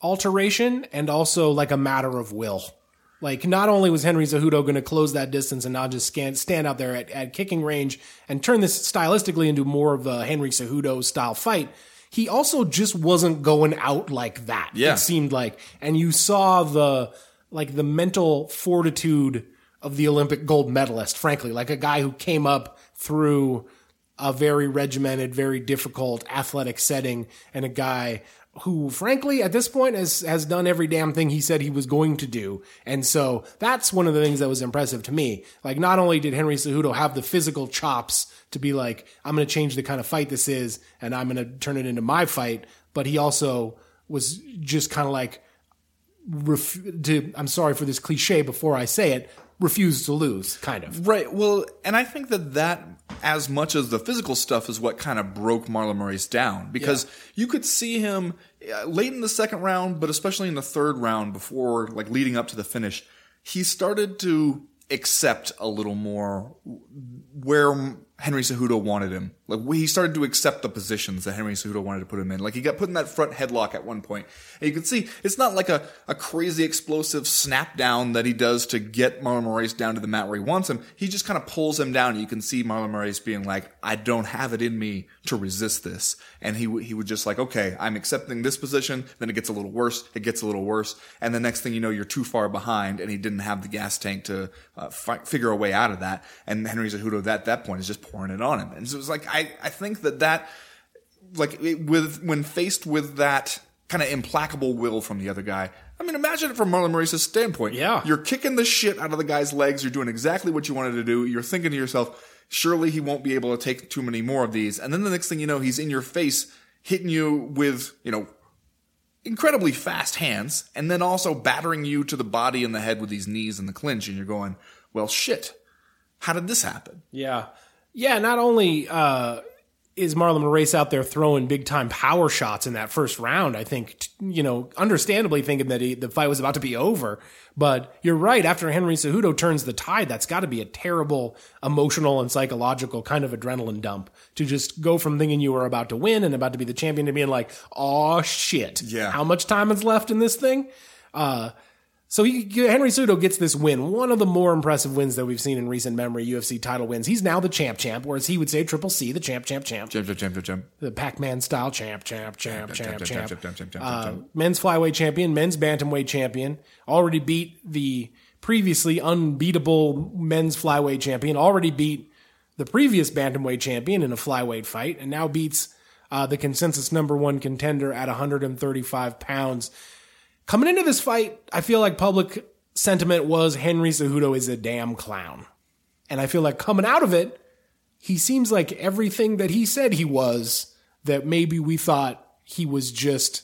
alteration and also like a matter of will. Like, not only was Henry Cejudo going to close that distance and not just scan, stand out there at, at kicking range and turn this stylistically into more of a Henry Cejudo style fight, he also just wasn't going out like that. Yeah. It seemed like. And you saw the, like, the mental fortitude of the Olympic gold medalist, frankly, like a guy who came up through a very regimented, very difficult athletic setting and a guy who frankly at this point has has done every damn thing he said he was going to do. And so that's one of the things that was impressive to me. Like not only did Henry Cejudo have the physical chops to be like I'm going to change the kind of fight this is and I'm going to turn it into my fight, but he also was just kind of like ref- to I'm sorry for this cliche before I say it, refused to lose kind of. Right. Well, and I think that that, as much as the physical stuff, is what kind of broke Marlon Moraes down because you could see him uh, late in the second round, but especially in the third round before, like, leading up to the finish, he started to accept a little more where Henry Cejudo wanted him. Like he started to accept the positions that Henry Cejudo wanted to put him in. Like he got put in that front headlock at one point. And you can see it's not like a, a crazy explosive snap down that he does to get Marlon Moraes down to the mat where he wants him. He just kind of pulls him down. You can see Marlon Moraes being like, I don't have it in me to resist this. And he, he would just like, okay, I'm accepting this position. Then it gets a little worse. It gets a little worse. And the next thing you know, you're too far behind and he didn't have the gas tank to uh, fi- figure a way out of that. And Henry Cejudo at that point is just pouring it on him. And so it's like, I, I think that that, like, it, with, when faced with that kind of implacable will from the other guy, I mean, imagine it from Marlon Moraes' standpoint. Yeah. You're kicking the shit out of the guy's legs. You're doing exactly what you wanted to do. You're thinking to yourself, surely he won't be able to take too many more of these. And then the next thing you know, he's in your face, hitting you with, you know, incredibly fast hands, and then also battering you to the body and the head with these knees and the clinch. And you're going, well, shit. How did this happen? Yeah. Yeah, not only uh, is Marlon Moraes out there throwing big time power shots in that first round, I think, you know, understandably thinking that he, the fight was about to be over. But you're right, after Henry Cejudo turns the tide, that's got to be a terrible emotional and psychological kind of adrenaline dump to just go from thinking you were about to win and about to be the champion to being like, oh shit. Yeah. How much time is left in this thing? Uh, so he, Henry Cejudo gets this win, one of the more impressive wins that we've seen in recent memory. UFC title wins. He's now the champ, champ, or as he would say, Triple C, the champ, champ, champ, Jump, jump, jump, jump, jump. the Pac-Man style champ, champ, champ, champ, jump, champ. jump, jump, jump, jump, Uh, jump. men's flyweight champion, men's bantamweight champion. Already beat the previously unbeatable men's flyweight champion. Already beat the previous bantamweight champion in a flyweight fight, and now beats uh, the consensus number one contender at 135 pounds. Coming into this fight, I feel like public sentiment was Henry Cejudo is a damn clown. And I feel like coming out of it, he seems like everything that he said he was, that maybe we thought he was just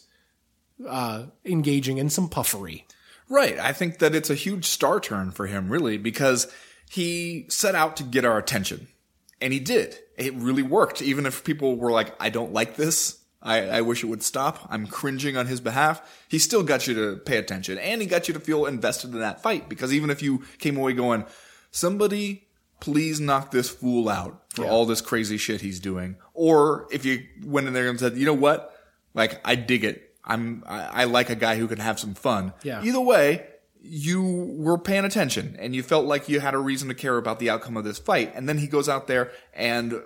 uh, engaging in some puffery. Right. I think that it's a huge star turn for him, really, because he set out to get our attention. And he did. It really worked. Even if people were like, I don't like this. I, I wish it would stop. I'm cringing on his behalf. He still got you to pay attention and he got you to feel invested in that fight because even if you came away going, somebody please knock this fool out for all this crazy shit he's doing. Or if you went in there and said, you know what? Like, I dig it. I'm, I, I like a guy who can have some fun. Yeah. Either way, you were paying attention and you felt like you had a reason to care about the outcome of this fight. And then he goes out there and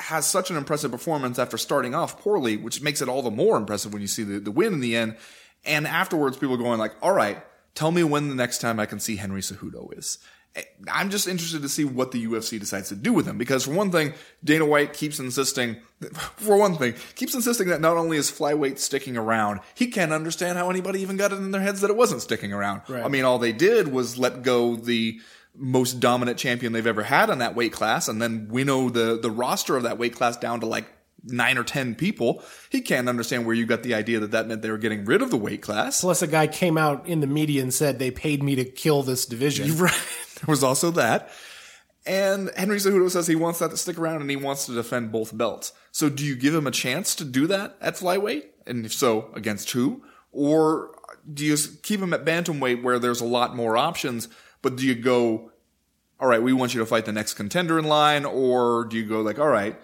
has such an impressive performance after starting off poorly, which makes it all the more impressive when you see the, the win in the end. And afterwards, people are going like, all right, tell me when the next time I can see Henry Cejudo is. Eh, I'm just interested to see what the UFC decides to do with him because for one thing, Dana White keeps insisting, [LAUGHS] for one thing, keeps insisting that not only is flyweight sticking around, he can't understand how anybody even got it in their heads that it wasn't sticking around. Right. I mean, all they did was let go the most dominant champion they've ever had in that weight class and then winnow the, the roster of that weight class down to like nine or ten people. He can't understand where you got the idea that that meant they were getting rid of the weight class. Plus, a guy came out in the media and said they paid me to kill this division. [LAUGHS] Right. There was also that. And Henry Cejudo says he wants that to stick around and he wants to defend both belts. So do you give him a chance to do that at flyweight? And if so, against who? Or do you keep him at bantamweight where there's a lot more options, but do you go, all right, we want you to fight the next contender in line? Or do you go like, all right,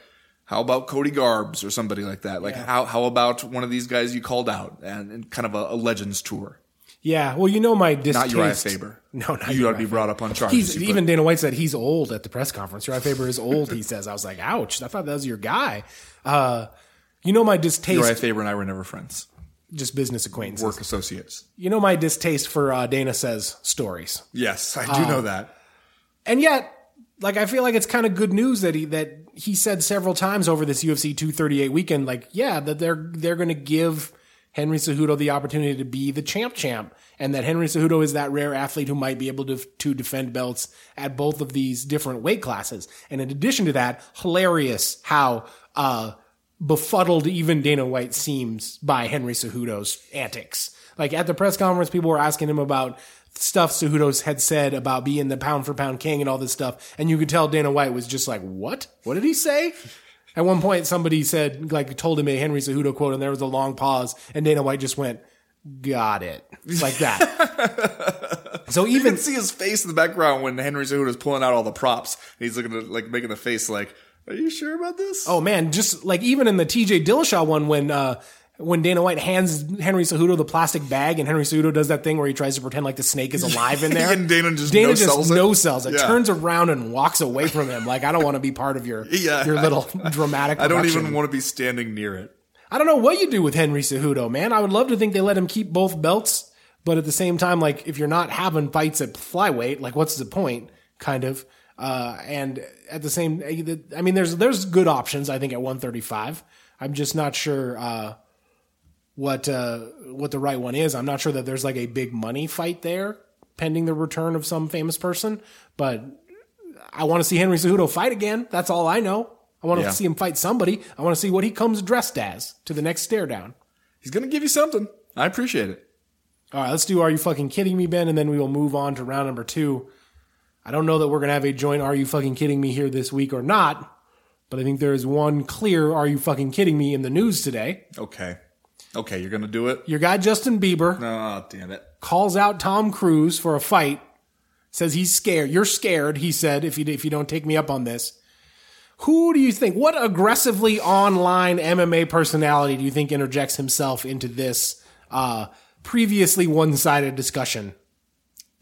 how about Cody Garbs or somebody like that? Like how, how about one of these guys you called out and, and kind of a, a legends tour? Yeah, well, you know my Not distaste. Urijah Faber. [LAUGHS] No, not You ought to be brought up on charges. Put- even Dana White said he's old at the press conference. Urijah Faber is old. He says. I was like, ouch. I thought that was your guy. Uh, you know my distaste, Urijah Faber and I were never friends. Just business acquaintances. Work associates. You know my distaste for uh, Dana says stories, Yes, I do know that. and yet like I feel like it's kind of good news that he that he said several times over this UFC 238 weekend, like yeah, that they're they're going to give Henry Cejudo the opportunity to be the champ champ, and that Henry Cejudo is that rare athlete who might be able to to defend belts at both of these different weight classes. And in addition to that, hilarious how uh, befuddled even Dana White seems by Henry Cejudo's antics. Like at the press conference, people were asking him about stuff Cejudo had said about being the pound for pound king and all this stuff, and you could tell Dana White was just like, "What? What did he say?" At one point, somebody said, like, told him a Henry Cejudo quote, and there was a long pause, and Dana White just went, "Got it," like that. [LAUGHS] so You even can see his face in the background when Henry Cejudo is pulling out all the props. And he's looking at like making the face like, "Are you sure about this?" Oh man, just like even in the TJ Dillashaw one when uh when Dana White hands Henry Cejudo the plastic bag and Henry Cejudo does that thing where he tries to pretend like the snake is alive in [LAUGHS] there. And Dana just Dana no-sells just it? no sells it, Yeah. turns around and walks away from him. Like I don't want to be part of your [LAUGHS] Yeah. your little dramatic. [LAUGHS] I don't even want to be standing near it. I don't know what you do with Henry Cejudo, man. I would love to think they let him keep both belts, but at the same time, like if you're not having fights at flyweight, like what's the point? Kind of. Uh, and at the same, I mean, there's there's good options. I think at 135. I'm just not sure uh, what uh, what the right one is. I'm not sure that there's like a big money fight there, pending the return of some famous person. But I want to see Henry Cejudo fight again. That's all I know. I want Yeah. to see him fight somebody. I want to see what he comes dressed as to the next stare down. He's gonna give you something. I appreciate it. All right, let's do Are You Fucking Kidding Me, Ben? And then we will move on to round number two. I don't know that we're going to have a joint Are You Fucking Kidding Me here this week or not, but I think there is one clear Are You Fucking Kidding Me in the news today. Okay. Okay, you're gonna do it. Your guy Justin Bieber Oh, damn it. calls out Tom Cruise for a fight, says he's scared. You're scared, he said, if you, if you don't take me up on this. Who do you think, what aggressively online MMA personality do you think interjects himself into this uh, previously one sided discussion?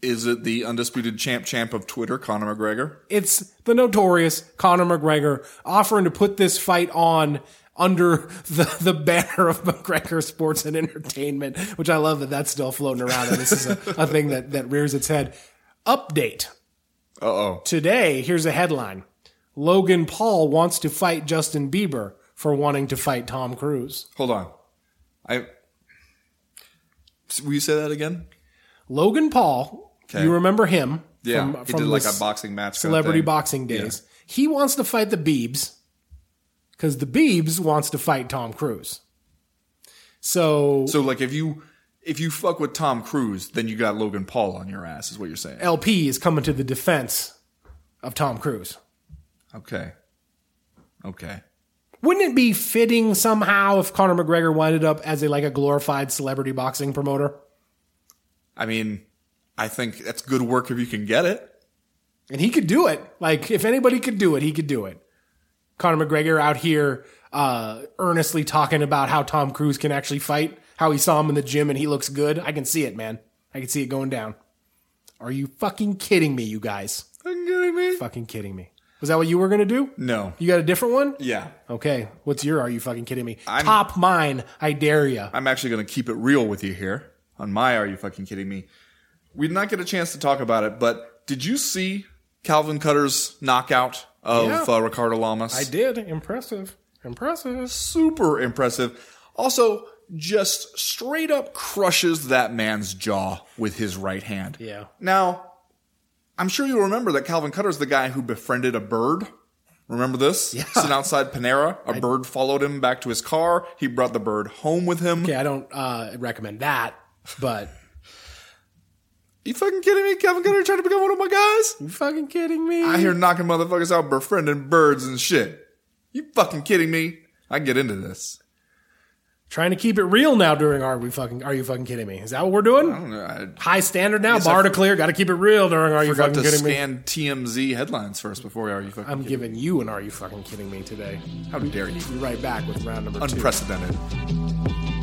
Is it the undisputed champ champ of Twitter, Conor McGregor? It's the notorious Conor McGregor offering to put this fight on under the, the banner of McGregor Sports and Entertainment, which I love that that's still floating around and this is a, a thing that, that rears its head. Update. Uh oh. Today, here's a headline. Logan Paul wants to fight Justin Bieber for wanting to fight Tom Cruise. Hold on. I. Will you say that again? Logan Paul, Okay. you remember him Yeah, from, he from did like a boxing match. celebrity thing. boxing days. He wants to fight the Beebs because the Beebs wants to fight Tom Cruise. So, So like if you if you fuck with Tom Cruise, then you got Logan Paul on your ass, is what you're saying. LP is coming to the defense of Tom Cruise. Okay. Okay. Wouldn't it be fitting somehow if Conor McGregor winded up as a like a glorified celebrity boxing promoter? I mean, I think that's good work if you can get it. And he could do it. Like if anybody could do it, he could do it. Conor McGregor out here uh, earnestly talking about how Tom Cruise can actually fight, how he saw him in the gym and he looks good. I can see it, man. I can see it going down. Are you fucking kidding me, you guys? Fucking kidding me? Fucking kidding me. Was that what you were gonna do? No. You got a different one? Yeah. Okay. What's your are you fucking kidding me? I'm- Top mine. I dare ya. I'm actually to keep it real with you here on my Are You Fucking Kidding Me? We did not get a chance to talk about it, but did you see Calvin Kattar's knockout of Yeah. uh, Ricardo Lamas? I did. Impressive. Impressive. Super impressive. Also, just straight up crushes that man's jaw with his right hand. Yeah. Now, I'm sure you remember that Calvin Kattar's the guy who befriended a bird. Remember this? Yeah. Sitting outside Panera, a bird followed him back to his car. He brought the bird home with him. Okay, I don't uh, recommend that, but You fucking kidding me? Calvin Kattar trying to become one of my guys? you fucking kidding me? I hear knocking motherfuckers out befriending birds and shit. You fucking kidding me? I get into this. Trying to keep it real now during Are We Fucking Are You Fucking Kidding Me? Is that what we're doing? I don't know. I High standard now, Yes, I bar to clear. Got to keep it real during Are You forgot Fucking to Kidding Me? scan TMZ headlines first before are you fucking I'm kidding giving you an Are You Fucking Kidding Me today. me? How dare you? Be right back with round number two. Unprecedented.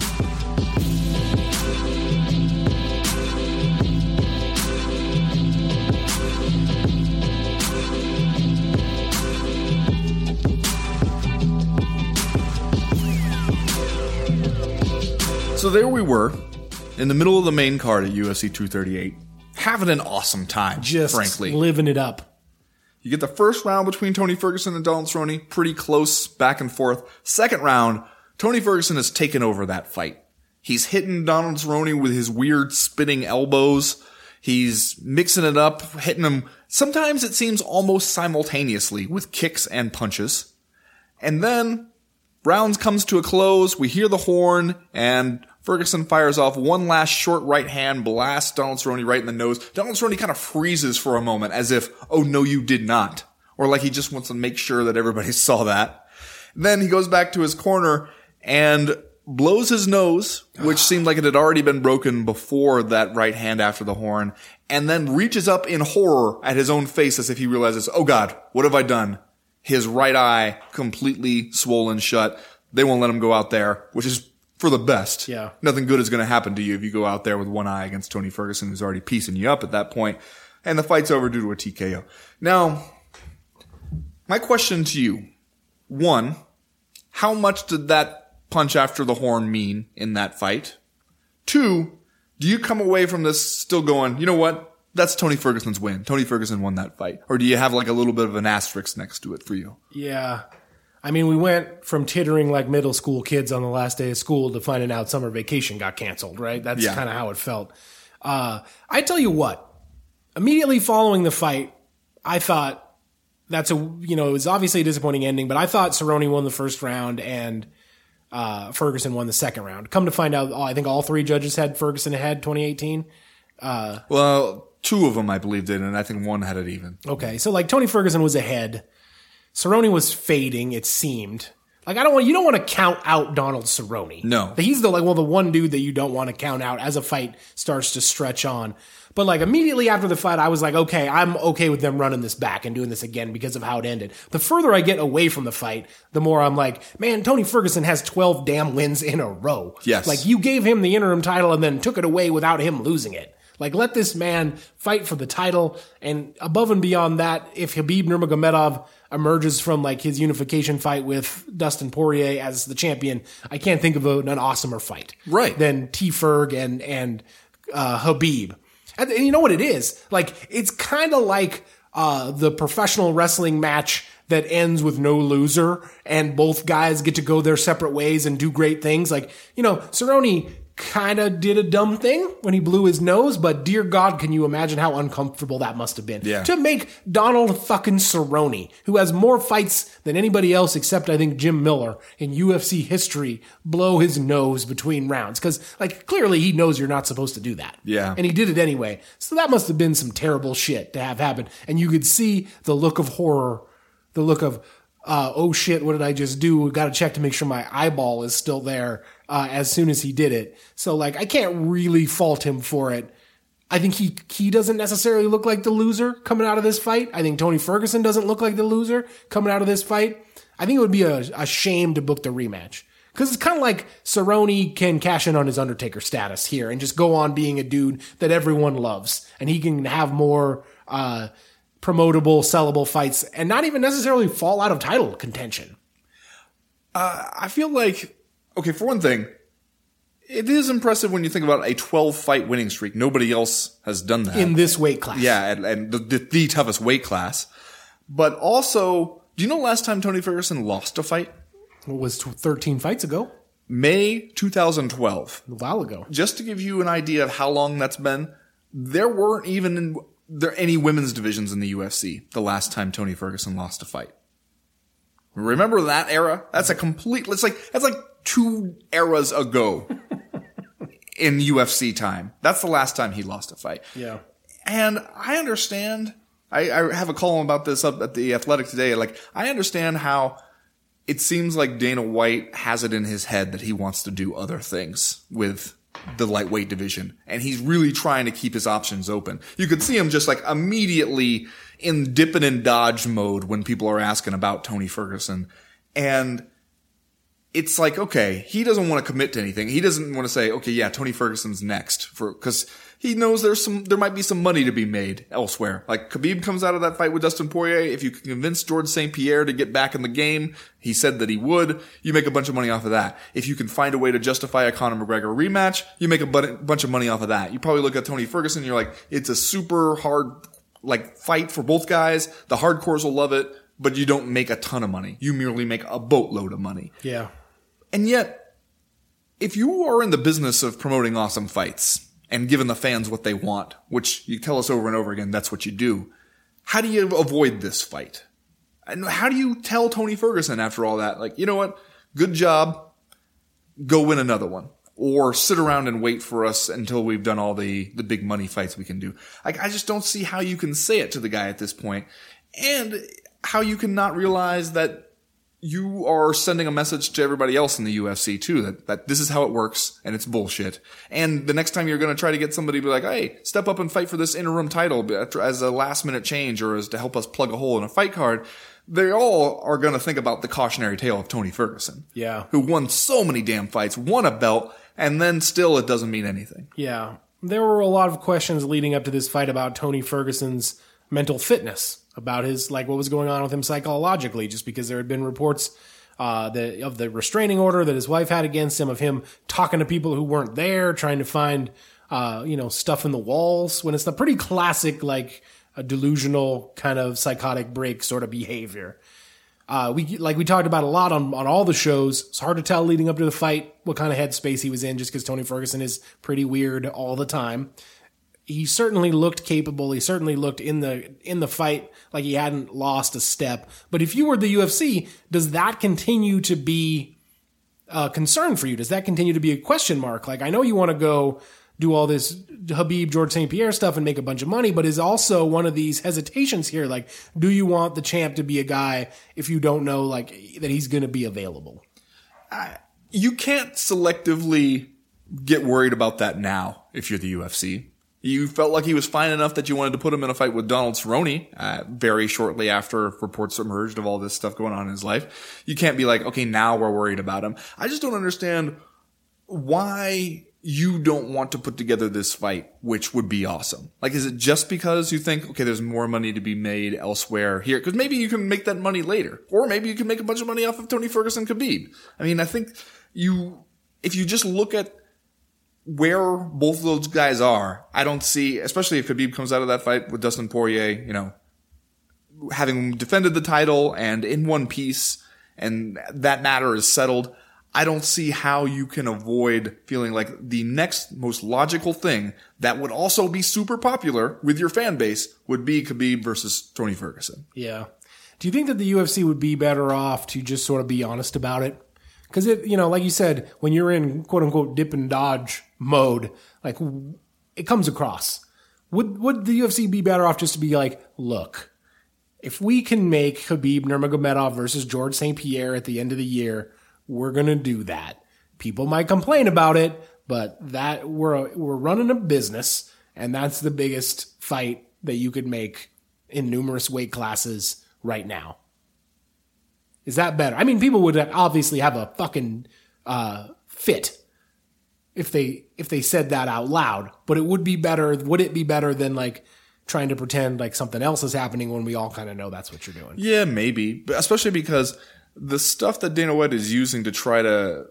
So there we were, in the middle of the main card at UFC 238, having an awesome time, Just frankly. living it up. You get the first round between Tony Ferguson and Donald Cerrone, pretty close back and forth. Second round, Tony Ferguson has taken over that fight. He's hitting Donald Cerrone with his weird spinning elbows. He's mixing it up, hitting him. Sometimes it seems almost simultaneously with kicks and punches. And then rounds comes to a close. We hear the horn and Ferguson fires off one last short right hand blast Donald Cerrone right in the nose. Donald Cerrone kind of freezes for a moment as if, oh no, you did not. Or like he just wants to make sure that everybody [LAUGHS] saw that. Then he goes back to his corner and blows his nose, which ah. seemed like it had already been broken before that right hand after the horn, and then reaches up in horror at his own face as if he realizes, oh God, what have I done? His right eye completely swollen shut. They won't let him go out there, which is for the best. Yeah. Nothing good is going to happen to you if you go out there with one eye against Tony Ferguson, who's already piecing you up at that point, and the fight's over due to a TKO. Now, my question to you, one, how much did that punch after the horn mean in that fight? Two, do you come away from this still going, you know what? That's Tony Ferguson's win. Tony Ferguson won that fight. Or do you have like a little bit of an asterisk next to it for you? Yeah. I mean, we went from tittering like middle school kids on the last day of school to finding out summer vacation got canceled, right? That's Yeah. kind of how it felt. Uh, I tell you what, immediately following the fight, I thought that's a, you know, it was obviously a disappointing ending, but I thought Cerrone won the first round and uh, Ferguson won the second round. Come to find out, I think all three judges had Ferguson ahead 2018. Well, two of them I believe did, and I think one had it even. Okay, so like Tony Ferguson was ahead. Cerrone was fading. It seemed like I don't want you don't want to count out Donald Cerrone. No. he's the like well the one dude that you don't want to count out as a fight starts to stretch on. But like immediately after the fight, I was like, okay, I'm okay with them running this back and doing this again because of how it ended. The further I get away from the fight, the more I'm like, man, Tony Ferguson has 12 damn wins in a row. Yes. Like you gave him the interim title and then took it away without him losing it. Like let this man fight for the title and above and beyond that, if Khabib Nurmagomedov emerges from like his unification fight with Dustin Poirier as the champion, I can't think of a, an awesomer fight. Right. Than T Ferg and, and, uh, Khabib. And, and you know what it is? Like, it's kind of like, uh, the professional wrestling match that ends with no loser and both guys get to go their separate ways and do great things. Like, you know, Cerrone kind of did a dumb thing when he blew his nose, but dear God, can you imagine how uncomfortable that must have been? Yeah. To make Donald fucking Cerrone, who has more fights than anybody else except I think Jim Miller in UFC history, blow his nose between rounds. Cause like clearly he knows you're not supposed to do that. Yeah. And he did it anyway. So that must have been some terrible shit to have happen. And you could see the look of horror, the look of, uh, oh shit, what did I just do? Got to check to make sure my eyeball is still there, uh, as soon as he did it. So like, I can't really fault him for it. I think he, he doesn't necessarily look like the loser coming out of this fight. I think Tony Ferguson doesn't look like the loser coming out of this fight. I think it would be a, a shame to book the rematch. Cause it's kind of like Cerrone can cash in on his Undertaker status here and just go on being a dude that everyone loves. And he can have more, uh, promotable, sellable fights and not even necessarily fall out of title contention. I feel like, okay, for one thing, it is impressive when you think about a 12 fight winning streak. Nobody else has done that. in this weight class. yeah, and, and the, the, the toughest weight class. But also, do you know last time Tony Ferguson lost a fight? It was 13 fights ago, May 2012. a while ago. Just to give you an idea of how long that's been, there weren't even in, there any women's divisions in the UFC the last time Tony Ferguson lost a fight. Remember that era? That's a complete, it's like, that's like two eras ago [LAUGHS] in UFC time. That's the last time he lost a fight. Yeah. And I understand. I, I have a column about this up at the Athletic today. Like, I understand how it seems like Dana White has it in his head that he wants to do other things with the lightweight division. And he's really trying to keep his options open. You could see him just like immediately in dipping and dodge mode when people are asking about Tony Ferguson. And it's like, okay, he doesn't want to commit to anything. He doesn't want to say, okay, yeah, Tony Ferguson's next for, cause he knows there's some, there might be some money to be made elsewhere. Like Khabib comes out of that fight with Dustin Poirier. If you can convince George St. Pierre to get back in the game, he said that he would, you make a bunch of money off of that. If you can find a way to justify a Conor McGregor rematch, you make a bu- bunch of money off of that. You probably look at Tony Ferguson, you're like, it's a super hard like fight for both guys. The hardcores will love it, but you don't make a ton of money. You merely make a boatload of money. Yeah. And yet, if you are in the business of promoting awesome fights and giving the fans what they want, which you tell us over and over again, that's what you do. How do you avoid this fight? And how do you tell Tony Ferguson after all that, like, you know what? Good job. Go win another one. Or sit around and wait for us until we've done all the, the big money fights we can do. Like, I just don't see how you can say it to the guy at this. And how you can not realize that you are sending a message to everybody else in the UFC too that, that this is how it works and it's bullshit. And the next time you're going to try to get somebody to be like, hey, step up and fight for this interim title as a last minute change or as to help us plug a hole in a fight card, they all are going to think about the cautionary tale of Tony Ferguson. Yeah. Who won so many damn fights, won a belt, and then still it doesn't mean anything. Yeah. There were a lot of questions leading up to this fight about Tony Ferguson's mental fitness about his like what was going on with him psychologically, just because there had been reports uh, the, of the restraining order that his wife had against him, of him talking to people who weren't there, trying to find uh, you know stuff in the walls. When it's the pretty classic like a delusional kind of psychotic break sort of behavior. Uh, we like we talked about a lot on on all the shows. It's hard to tell leading up to the fight what kind of headspace he was in, just because Tony Ferguson is pretty weird all the time he certainly looked capable. He certainly looked in the in the fight like he hadn't lost a step. But if you were the UFC, does that continue to be a concern for you? Does that continue to be a question mark? Like I know you want to go do all this Khabib George St. Pierre stuff and make a bunch of money, but is also one of these hesitations here. Like, do you want the champ to be a guy if you don't know like that he's going to be available? You can't selectively get worried about that now if you're the UFC you felt like he was fine enough that you wanted to put him in a fight with Donald Cerrone uh, very shortly after reports emerged of all this stuff going on in his life. You can't be like, okay, now we're worried about him. I just don't understand why you don't want to put together this fight, which would be awesome. Like, is it just because you think, okay, there's more money to be made elsewhere here? Because maybe you can make that money later. Or maybe you can make a bunch of money off of Tony Ferguson Khabib. I mean, I think you, if you just look at where both of those guys are, I don't see, especially if Khabib comes out of that fight with Dustin Poirier, you know, having defended the title and in one piece, and that matter is settled. I don't see how you can avoid feeling like the next most logical thing that would also be super popular with your fan base would be Khabib versus Tony Ferguson. Yeah. Do you think that the UFC would be better off to just sort of be honest about it? Because it, you know, like you said, when you're in quote unquote dip and dodge mode, like it comes across. Would would the UFC be better off just to be like, look, if we can make Khabib Nurmagomedov versus George St. Pierre at the end of the year, we're gonna do that. People might complain about it, but that we're we're running a business, and that's the biggest fight that you could make in numerous weight classes right now. Is that better? I mean, people would obviously have a fucking uh, fit if they if they said that out loud. But it would be better. Would it be better than like trying to pretend like something else is happening when we all kind of know that's what you're doing? Yeah, maybe, but especially because the stuff that Dana White is using to try to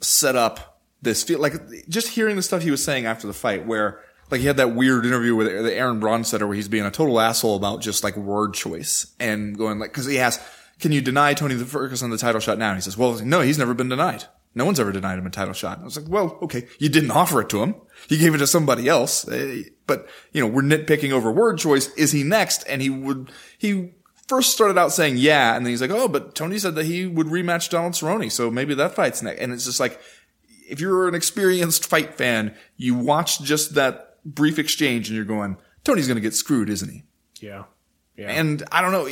set up this feel like just hearing the stuff he was saying after the fight, where like he had that weird interview with the Aaron Bronsteter where he's being a total asshole about just like word choice and going like because he asked can you deny Tony the Ferguson the title shot now? And he says, well, no, he's never been denied. No one's ever denied him a title shot. I was like, well, okay, you didn't offer it to him. You gave it to somebody else. Eh, but, you know, we're nitpicking over word choice. Is he next? And he would, he first started out saying yeah. And then he's like, oh, but Tony said that he would rematch Donald Cerrone. So maybe that fight's next. And it's just like, if you're an experienced fight fan, you watch just that brief exchange and you're going, Tony's going to get screwed, isn't he? Yeah. Yeah. And I don't know,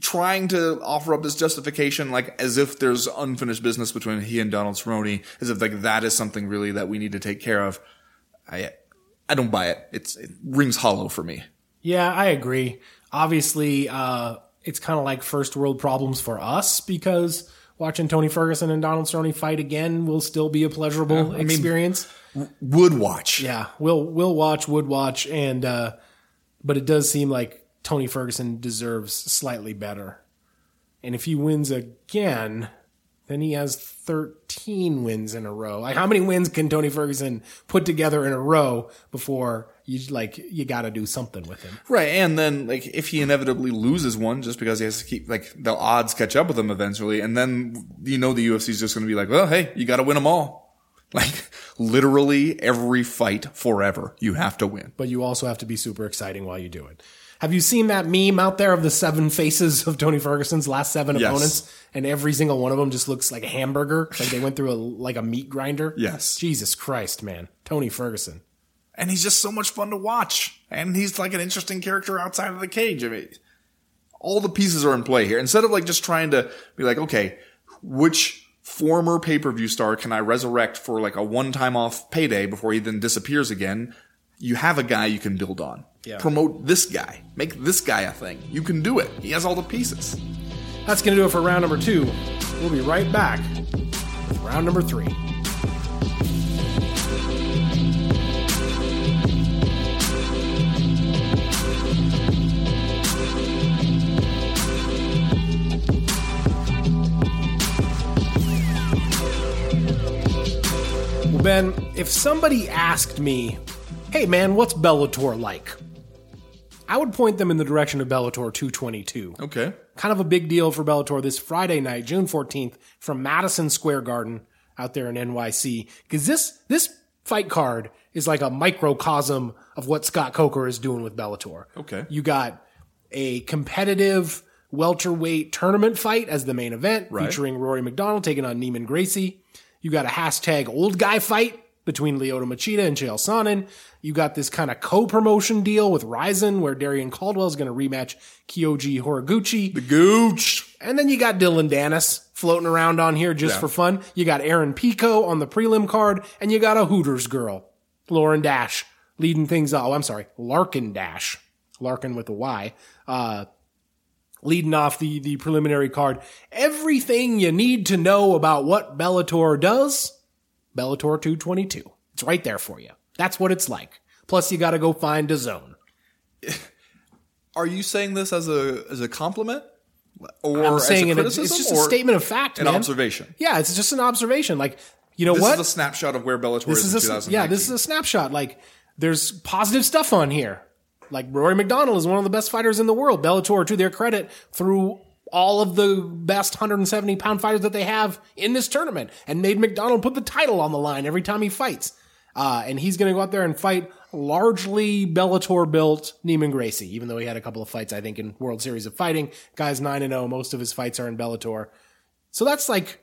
trying to offer up this justification, like as if there's unfinished business between he and Donald Cerrone, as if like that is something really that we need to take care of. I, I don't buy it. It's, it rings hollow for me. Yeah, I agree. Obviously, uh, it's kind of like first world problems for us because watching Tony Ferguson and Donald Cerrone fight again will still be a pleasurable experience. Mean, would watch. Yeah, we'll we'll watch, would watch, and uh, but it does seem like Tony Ferguson deserves slightly better. And if he wins again, Then he has 13 wins in a row. Like, how many wins can Tony Ferguson put together in a row before you like you got to do something with him? Right, and then like if he inevitably loses one, just because he has to keep like the odds catch up with him eventually, and then you know the UFC is just going to be like, well, hey, you got to win them all. [LAUGHS] Like literally every fight forever, you have to win. But you also have to be super exciting while you do it. Have you seen that meme out there of the seven faces of Tony Ferguson's last seven Yes. opponents, and every single one of them just looks like a hamburger, like they went through a like a meat grinder? Yes. Jesus Christ, man, Tony Ferguson. And he's just so much fun to watch. And he's like an interesting character outside of the cage. I mean, all the pieces are in play here. Instead of like just trying to be like, okay, which former pay per view star can I resurrect for like a one time off payday before he then disappears again? You have a guy you can build on. Yeah. Promote this guy. Make this guy a thing. You can do it. He has all the pieces. That's gonna do it for round number two. We'll be right back with round number three. Ben, if somebody asked me, hey man, what's Bellator like? I would point them in the direction of Bellator 222 Okay. kind of a big deal for Bellator this Friday night, June 14th, from Madison Square Garden out there in NYC. Because this this fight card is like a microcosm of what Scott Coker is doing with Bellator. Okay. You got a competitive welterweight tournament fight as the main event, Right. featuring Rory MacDonald taking on Neiman Gracie. You got a hashtag old guy fight between Lyoto Machida and Chael Sonnen. You got this kind of co-promotion deal with Rizin where Darrion Caldwell is going to rematch Kyoji Horiguchi. The Gooch. And then you got Dillon Danis floating around on here just Yeah. for fun. You got Aaron Pico on the prelim card, and you got a Hooters girl, Lauren Dasch, leading things. off. Oh, I'm sorry, Larkyn Dasch, Larkyn with a Y, uh, leading off the the preliminary card. Everything you need to know about what Bellator does, Bellator 222. It's right there for you. That's what it's like. Plus, you got to go find DAZN. [LAUGHS] Are you saying this as a as a compliment? Or I'm as saying it, it's, just a statement of fact, an man. observation? Yeah, it's just an observation. Like, you know what? This what? is a snapshot of where Bellator this is, is in a, 2019. yeah, this is a snapshot. Like, there's positive stuff on here. Like Rory MacDonald is one of the best fighters in the world. Bellator, to their credit, threw all of the best 170 pound fighters that they have in this tournament, and made MacDonald put the title on the line every time he fights. Uh, and he's going to go out there and fight largely Bellator built Neiman Gracie, even though he had a couple of fights, I think, in World Series of Fighting. Guy's 9 and 0. Most of his fights are in Bellator. So that's like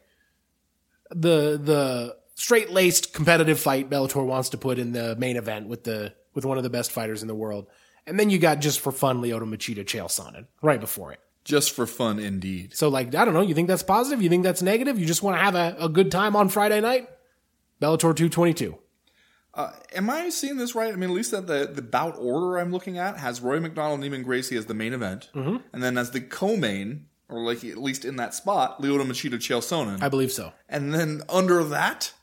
the the straight laced competitive fight Bellator wants to put in the main event with the with one of the best fighters in the world. And then you got just for fun Lyoto Machida Chael Sonnen right before it. Just for fun, indeed. So like I don't know, you think that's positive? You think that's negative? You just want to have a, a good time on Friday night? Bellator 222. Uh, am I seeing this right? I mean, at least that the, the bout order I'm looking at has Roy MacDonald, and Neiman Gracie as the main event, Mm-hmm. and then as the co-main, or like at least in that spot, Lyoto Machida, Chael Sonnen, I believe so. and then under that,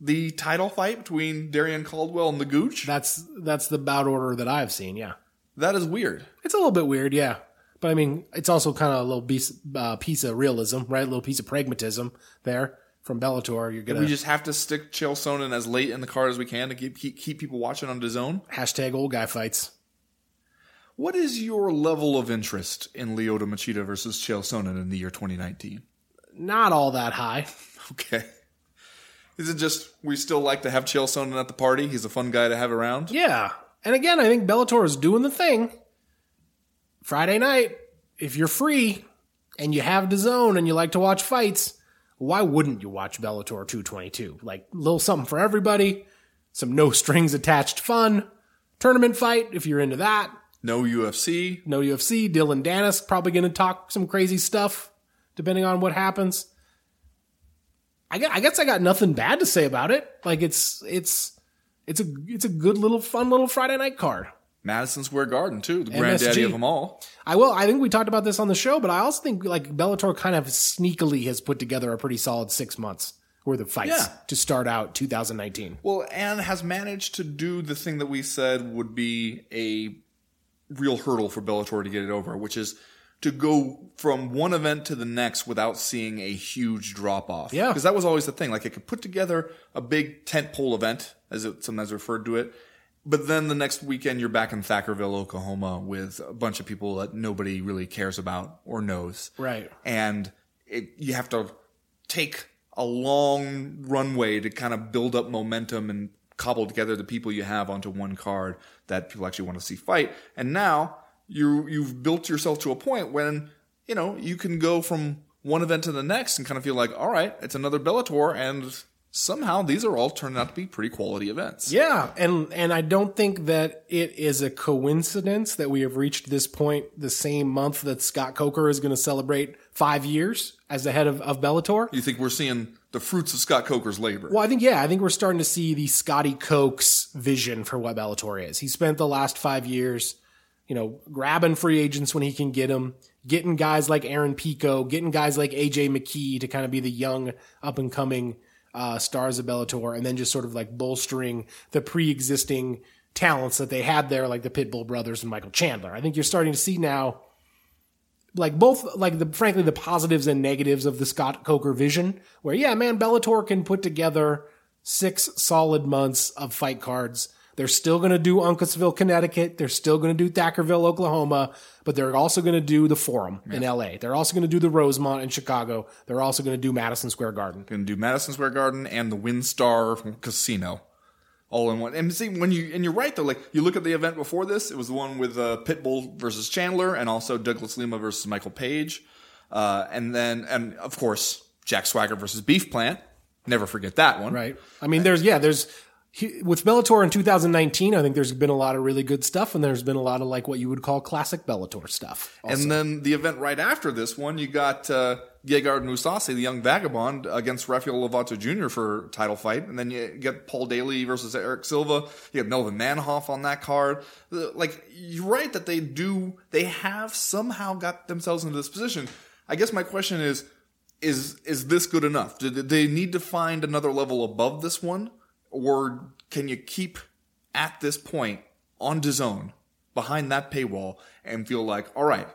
the title fight between Darrion Caldwell and the Gooch. That's that's the bout order that I've seen, yeah. That is weird. It's a little bit weird, yeah. But I mean, it's also kind of a little piece, uh, piece of realism, right? A little piece of pragmatism there from Bellator. You're gonna We just have to stick Chael Sonnen as late in the card as we can to keep keep, keep people watching on DAZN. hashtag old guy fights. What is your level of interest in Lyoto Machida versus Chael Sonnen in the year 2019? Not all that high. [LAUGHS] Okay. Is it just we still like to have Chael Sonnen at the party? He's a fun guy to have around. Yeah. And again, I think Bellator is doing the thing. Friday night, if you're free and you have DAZN and you like to watch fights, why wouldn't you watch Bellator 222? Like, a little something for everybody, some no strings attached fun, tournament fight if you're into that. No UFC. No UFC. Dillon Danis probably going to talk some crazy stuff depending on what happens. I guess I got nothing bad to say about it. Like it's it's it's a it's a good little fun little Friday night card. Madison Square Garden too, the granddaddy of them all. I will. I think we talked about this on the show, but I also think like Bellator kind of sneakily has put together a pretty solid six months worth of fights Yeah. to start out 2019. Well, and has managed to do the thing that we said would be a real hurdle for Bellator to get it over, which is to go from one event to the next without seeing a huge drop off. Yeah. Because that was always the thing. Like it could put together a big tent pole event, as it sometimes referred to it. But then the next weekend you're back in Thackerville, Oklahoma with a bunch of people that nobody really cares about or knows. Right. And it, you have to take a long runway to kind of build up momentum and cobble together the people you have onto one card that people actually want to see fight. And now you you've built yourself to a point when you know you can go from one event to the next and kind of feel like, all right, it's another Bellator, and somehow these are all turning out to be pretty quality events. Yeah, and and I don't think that it is a coincidence that we have reached this point the same month that Scott Coker is going to celebrate five years as the head of, of Bellator. You think we're seeing the fruits of Scott Coker's labor? Well, I think yeah, I think we're starting to see the Scotty Cokes vision for what Bellator is. He spent the last five years, you know, grabbing free agents when he can get them, getting guys like Aaron Pico, getting guys like AJ McKee to kind of be the young up and coming uh, stars of Bellator, and then just sort of like bolstering the pre-existing talents that they had there, like the Pitbull brothers and Michael Chandler. I think you're starting to see now like both like the frankly the positives and negatives of the Scott Coker vision where yeah man Bellator can put together six solid months of fight cards they're still going to do Uncasville Connecticut they're still going to do Thackerville Oklahoma but they're also going to do the Forum in LA they're also going to do the Rosemont in Chicago they're also going to do Madison Square Garden Going to do Madison Square Garden and the WinStar Casino. All in one. And see, when you, and you're right though, like, you look at the event before this, it was the one with, uh, Pitbull versus Chandler and also Douglas Lima versus Michael Page. Uh, and then, and of course, Jack Swagger versus Beef Plant. Never forget that one. right I mean there's yeah there's he- with Bellator in 2019 I think there's been a lot of really good stuff and there's been a lot of like what you would call classic Bellator stuff And then the event right after this one, you got uh, Gegard Mousasi, the young vagabond, against Rafael Lovato Jr. for title fight. And then you get Paul Daley versus Erick Silva. You have Melvin Manhoef on that card. Like, you're right that they do, they have somehow got themselves into this position. I guess my question is, is, is this good enough? Do they need to find another level above this one? Or can you keep at this point on DAZN behind that paywall and feel like, all right,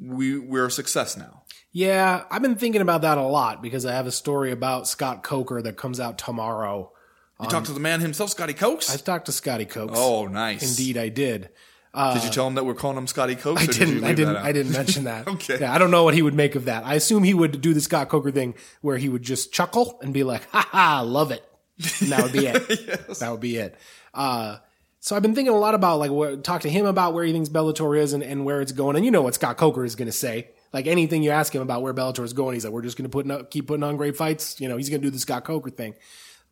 we we're a success now. Yeah, I've been thinking about that a lot because I have a story about Scott Coker that comes out tomorrow. You talked to the man himself, Scotty Cokes. I've talked to Scotty Cokes. oh, nice. indeed, I did. Uh, did you tell him that we're calling him Scotty Cokes? I did didn't. you I didn't. I didn't mention that. [LAUGHS] Okay. Yeah, I don't know what he would make of that. I assume he would do the Scott Coker thing where he would just chuckle and be like, "Ha ha, love it," and that would be it. [LAUGHS] That would be it. Uh, so I've been thinking a lot about like what talk to him about where he thinks Bellator is and, and where it's going. And you know what Scott Coker is going to say. Like anything you ask him about where Bellator is going, he's like, "We're just going to put up, keep putting on great fights." You know, he's going to do the Scott Coker thing.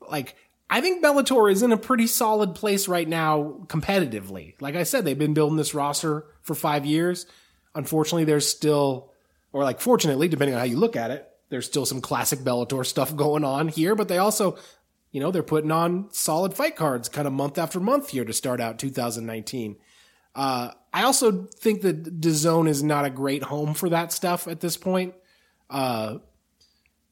Like I think Bellator is in a pretty solid place right now competitively. Like I said, they've been building this roster for five years. Unfortunately, there's still, or like fortunately, depending on how you look at it, there's still some classic Bellator stuff [LAUGHS] going on here, but they also, you know, they're putting on solid fight cards kind of month after month here to start out 2019. Uh, I also think that DAZN is not a great home for that stuff at this point. Uh,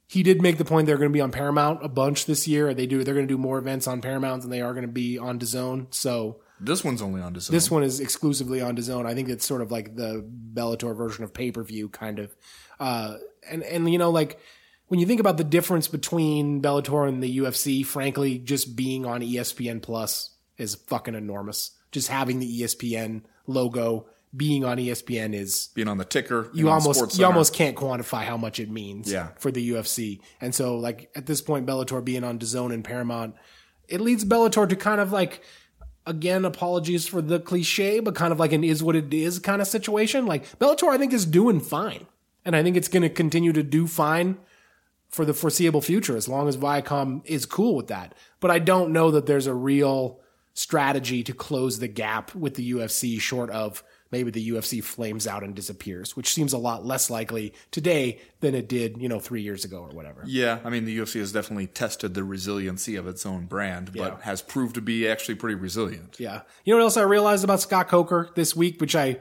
he did make the point they're going to be on Paramount a bunch this year. They do. They're going to do more events on Paramount than they are going to be on DAZN. So This one's only on DAZN. this one is exclusively on DAZN. I think it's sort of like the Bellator version of pay per view, kind of. Uh, and and you know, like when you think about the difference between Bellator and the UFC, frankly, just being on ESPN Plus is fucking enormous. Just having the ESPN logo being on ESPN is being on the ticker. you almost you almost can't quantify how much it means Yeah. for the UFC. And so like at this point Bellator being on DAZN and Paramount, it leads Bellator to kind of like again apologies for the cliche, but kind of like an is what it is kind of situation. Like Bellator I think is doing fine. And I think it's going to continue to do fine for the foreseeable future as long as Viacom is cool with that. But I don't know that there's a real strategy to close the gap with the UFC short of maybe the UFC flames out and disappears, which seems a lot less likely today than it did, you know, 3 years ago or whatever. Yeah, I mean the UFC has definitely tested the resiliency of its own brand, but Yeah. has proved to be actually pretty resilient. Yeah. You know what else I realized about Scott Coker this week, which I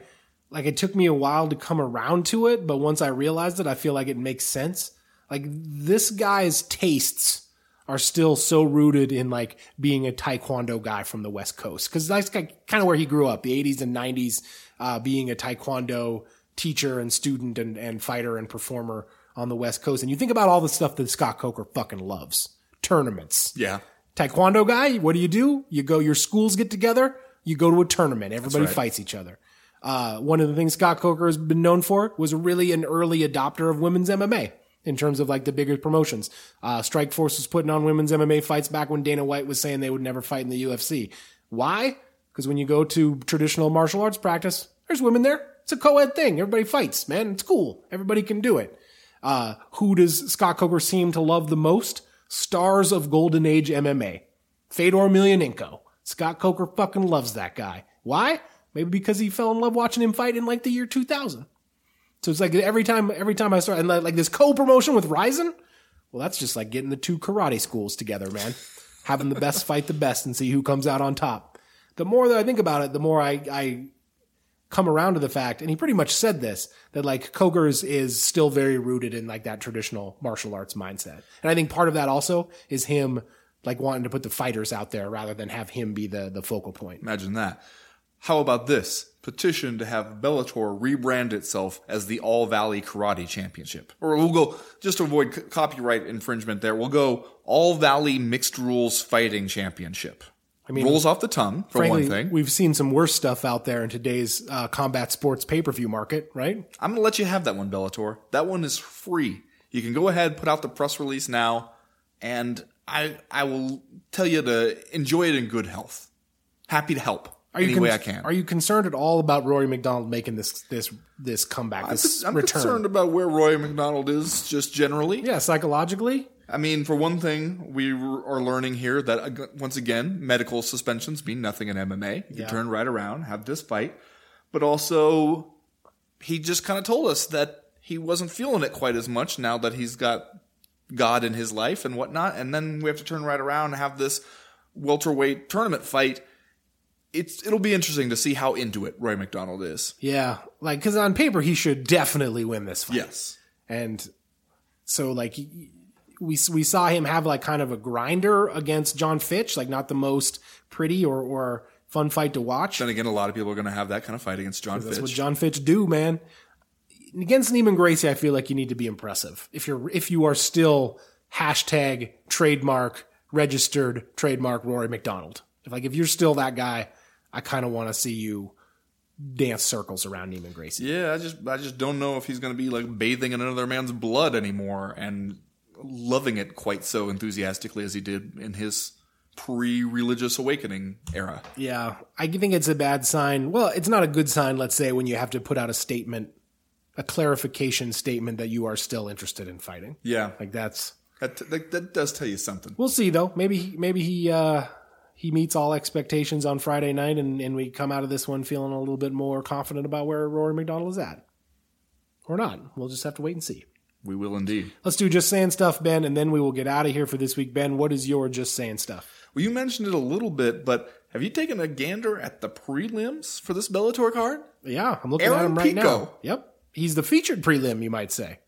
like it took me a while to come around to it, but once I realized it, I feel like it makes sense. Like this guy's tastes are still so rooted in like being a taekwondo guy from the West Coast cuz that's kind of where he grew up, the 80s and 90s, uh, being a taekwondo teacher and student and, and fighter and performer on the West Coast. And you think about all the stuff that Scott Coker fucking loves. Tournaments. Yeah. Taekwondo guy, what do you do? You go, your schools get together, you go to a tournament. Everybody right. fights each other. Uh, one of the things Scott Coker has been known for was really an early adopter of women's MMA in terms of like the bigger promotions. Uh, Strikeforce was putting on women's MMA fights back when Dana White was saying they would never fight in the UFC. Why? Because when you go to traditional martial arts practice, there's women there. It's a co-ed thing. Everybody fights, man. It's cool. Everybody can do it. Uh, who does Scott Coker seem to love the most? Stars of Golden Age MMA. Fedor Emelianenko. Scott Coker fucking loves that guy. Why? Maybe because he fell in love watching him fight in like the year 2000. So it's like every time, every time I start, and like, like this co-promotion with Rizin, well, that's just like getting the two karate schools together, man. Having the best fight the best and see who comes out on top. The more that I think about it, the more I, I come around to the fact, and he pretty much said this, that like Coker is, is still very rooted in like that traditional martial arts mindset. And I think part of that also is him like wanting to put the fighters out there rather than have him be the, the focal point. Imagine that. How about this? Petition to have Bellator rebrand itself as the All Valley Karate Championship. Or we'll go, just to avoid c- copyright infringement there, we'll go All Valley Mixed Rules Fighting Championship. I mean, rolls off the tongue for Frankly, one thing. we've seen some worse stuff out there in today's uh, combat sports pay per view market, right? I'm going to let you have that one, Bellator. That one is free. You can go ahead, put out the press release now, and I I will tell you to enjoy it in good health. Happy to help Are you any con- way I can. Are you concerned at all about Rory MacDonald making this this this comeback, this I'm return? concerned about where Roy MacDonald is just generally. Yeah, psychologically. I mean, for one thing, we are learning here that once again, medical suspensions mean nothing in MMA. You Yeah. can turn right around, have this fight, but also he just kind of told us that he wasn't feeling it quite as much now that he's got God in his life and whatnot, and then we have to turn right around and have this welterweight tournament fight. It's it'll be interesting to see how into it Roy MacDonald is. Yeah, like because on paper he should definitely win this fight. Yes. and so like he- we we saw him have like kind of a grinder against John Fitch, like not the most pretty or or fun fight to watch. Then again, a lot of people are going to have that kind of fight against John That's Fitch. what John Fitch do, man. Against Neiman Gracie, I feel like you need to be impressive. If you're if you are still hashtag trademark registered trademark Rory MacDonald. If like if you're still that guy, I kind of want to see you dance circles around Neiman Gracie. Yeah, I just I just don't know if he's going to be like bathing in another man's blood anymore and loving it quite so enthusiastically as he did in his pre-religious awakening era. Yeah, I think it's a bad sign. Well, it's not a good sign, let's say, when you have to put out a statement, a clarification statement that you are still interested in fighting. Yeah, Like that's that, that, that does tell you something. we'll see though. Maybe maybe he uh he meets all expectations on Friday night and, and we come out of this one feeling a little bit more confident about where Rory MacDonald is at. Or not. We'll just have to wait and see. We will indeed. Let's do just saying stuff, Ben, and then we will get out of here for this week. Ben, what is your just saying stuff? Well, you mentioned it a little bit, but have you taken a gander at the prelims for this Bellator card? Yeah, I'm looking at him right Pico. now. Yep. He's the featured prelim, you might say.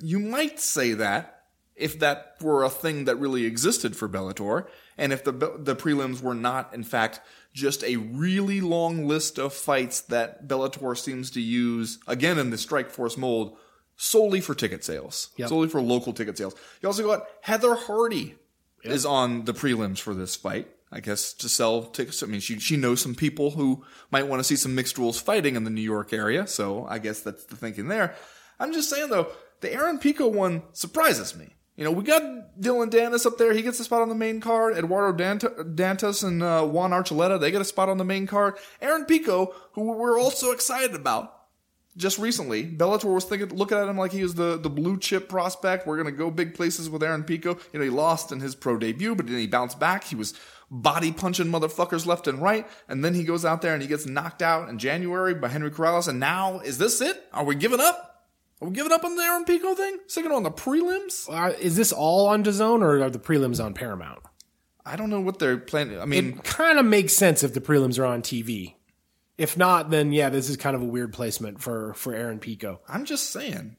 You might say that if that were a thing that really existed for Bellator, and if the the prelims were not, in fact, just a really long list of fights that Bellator seems to use again in the Strikeforce mold solely for ticket sales, Yep. solely for local ticket sales. You also got Heather Hardy is on the prelims for this fight. I guess to sell tickets. I mean, she she knows some people who might want to see some mixed rules fighting in the New York area. So I guess that's the thinking there. I'm just saying though, the Aaron Pico one surprises me. You know, we got Dillon Danis up there. He gets a spot on the main card. Eduardo Dant- Dantas and uh, Juan Archuleta, they get a spot on the main card. Aaron Pico, who we're also excited about, just recently, Bellator was thinking, looking at him like he was the, the blue chip prospect. We're going to go big places with Aaron Pico. You know, he lost in his pro debut, but then he bounced back. He was body punching motherfuckers left and right. And then he goes out there and he gets knocked out in January by Henry Corrales. And now, is this it? Are we giving up? Are we giving up on the Aaron Pico thing? Sticking on the prelims? Uh, is this all on DAZN or are the prelims on Paramount? I don't know what they're planning. I mean, It kind of makes sense if the prelims are on TV. If not, then yeah, this is kind of a weird placement for for Aaron Pico. I'm just saying.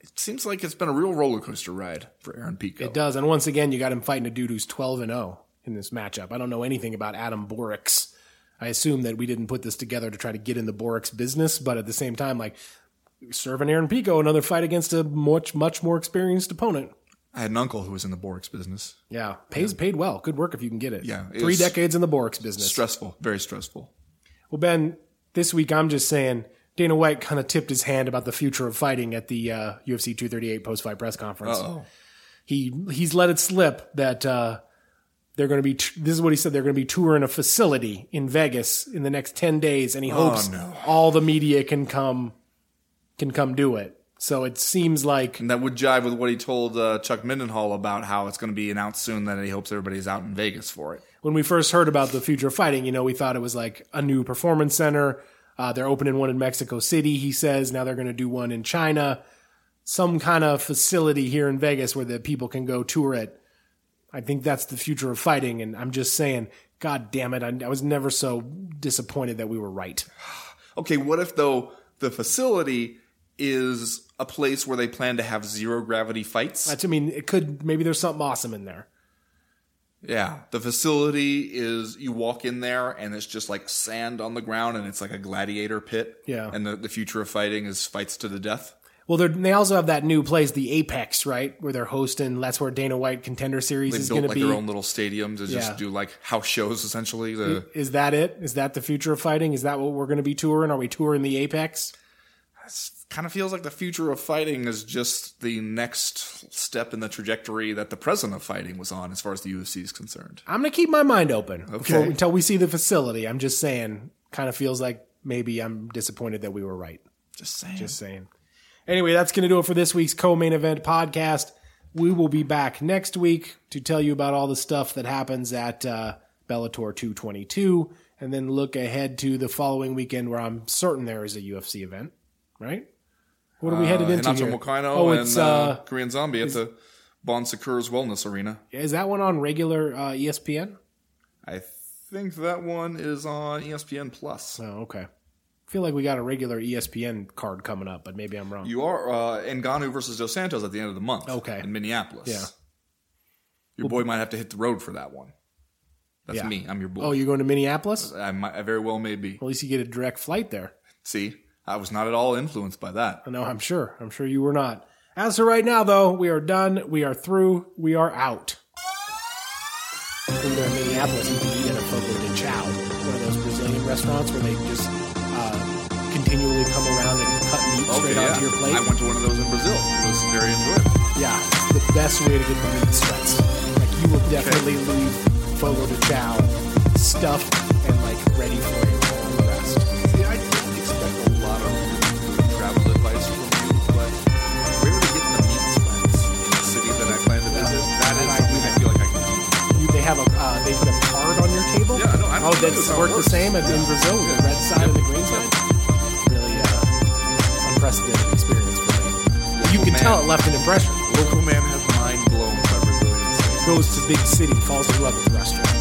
It seems like it's been a real roller coaster ride for Aaron Pico. It does, and once again, you got him fighting a dude who's twelve and zero in this matchup. I don't know anything about Adam Borics. I assume that we didn't put this together to try to get in the Borics business, but at the same time, like serving Aaron Pico another fight against a much much more experienced opponent. I had an uncle who was in the Borics business. Yeah, pays paid well. Good work if you can get it. Yeah, it three decades in the Borics business. Stressful, very stressful. Well, Ben, this week I'm just saying Dana White kind of tipped his hand about the future of fighting at the uh, UFC 238 post fight press conference. Oh, He he's let it slip that uh, they're going to be. This is what he said. They're going to be touring a facility in Vegas in the next ten days, and he hopes no. all the media can come can come do it. So it seems like and that would jive with what he told uh, Chuck Mindenhall about how it's going to be announced soon that he hopes everybody's out in Vegas for it. when we first heard about the future of fighting, you know, we thought it was like a new performance center. Uh, they're opening one in Mexico City, he says. Now they're going to do one in China. Some kind of facility here in Vegas where the people can go tour it. I think that's the future of fighting. And I'm just saying, God damn it. I, I was never so disappointed that we were right. [SIGHS] Okay, what if though the facility is a place where they plan to have zero gravity fights? That's, I mean, it could, maybe there's something awesome in there. Yeah, the facility is you walk in there and it's just like sand on the ground and it's like a gladiator pit. Yeah. and the, the future of fighting is fights to the death. Well, they're, they also have that new place, the Apex, right? Where they're hosting. That's where Dana White Contender Series They is going to like be. their own little stadiums to Yeah. just do like house shows essentially. The Is that it? Is that the future of fighting? Is that what we're going to be touring? Are we touring the Apex? Kind of feels like the future of fighting is just the next step in the trajectory that the present of fighting was on as far as the UFC is concerned. I'm going to keep my mind open Okay. before- until we see the facility. I'm just saying, kind of feels like maybe I'm disappointed that we were right. Just saying. Just saying. Anyway, that's going to do it for this week's co-main event podcast. We will be back next week to tell you about all the stuff that happens at uh, Bellator 222, and then look ahead to the following weekend where I'm certain there is a UFC event. Right? What are we headed uh, into Renato here? Moicano oh, and it's uh, uh, Korean Zombie at the Bon Secours Wellness Arena. is that one on regular uh, ESPN? I think that one is on ESPN Plus. Oh, okay. I feel like we got a regular ESPN card coming up, but maybe I'm wrong. You are uh, Ngannou versus Dos Santos at the end of the month. Okay. In Minneapolis. Yeah. Your boy might have to hit the road for that one. That's Yeah. me. I'm your boy. oh, you're going to Minneapolis? I, might, I very well may be. At least you get a direct flight there. See, I was not at all influenced by that. No, I'm sure. I'm sure you were not. As for right now, though, we are done. We are through. We are out. When in Minneapolis, you can eat at a Fogo de Chao, one of those Brazilian restaurants where they just uh, continually come around and cut meat straight Okay, onto yeah. your plate. I went to one of those in Brazil. It was very enjoyable. Yeah, the best way to get the meat sweats. Like you will definitely leave Fogo de Chao stuffed and like ready for you the rest. See, I table. Yeah, I know. Oh, this that's is how it worked the same as in Brazil with the red side and the green side. Really uh, unprecedented experience for me. You can man. tell it left an impression. Local man has mind blown by Brazilian steak. Goes to big city, falls in love with the restaurant.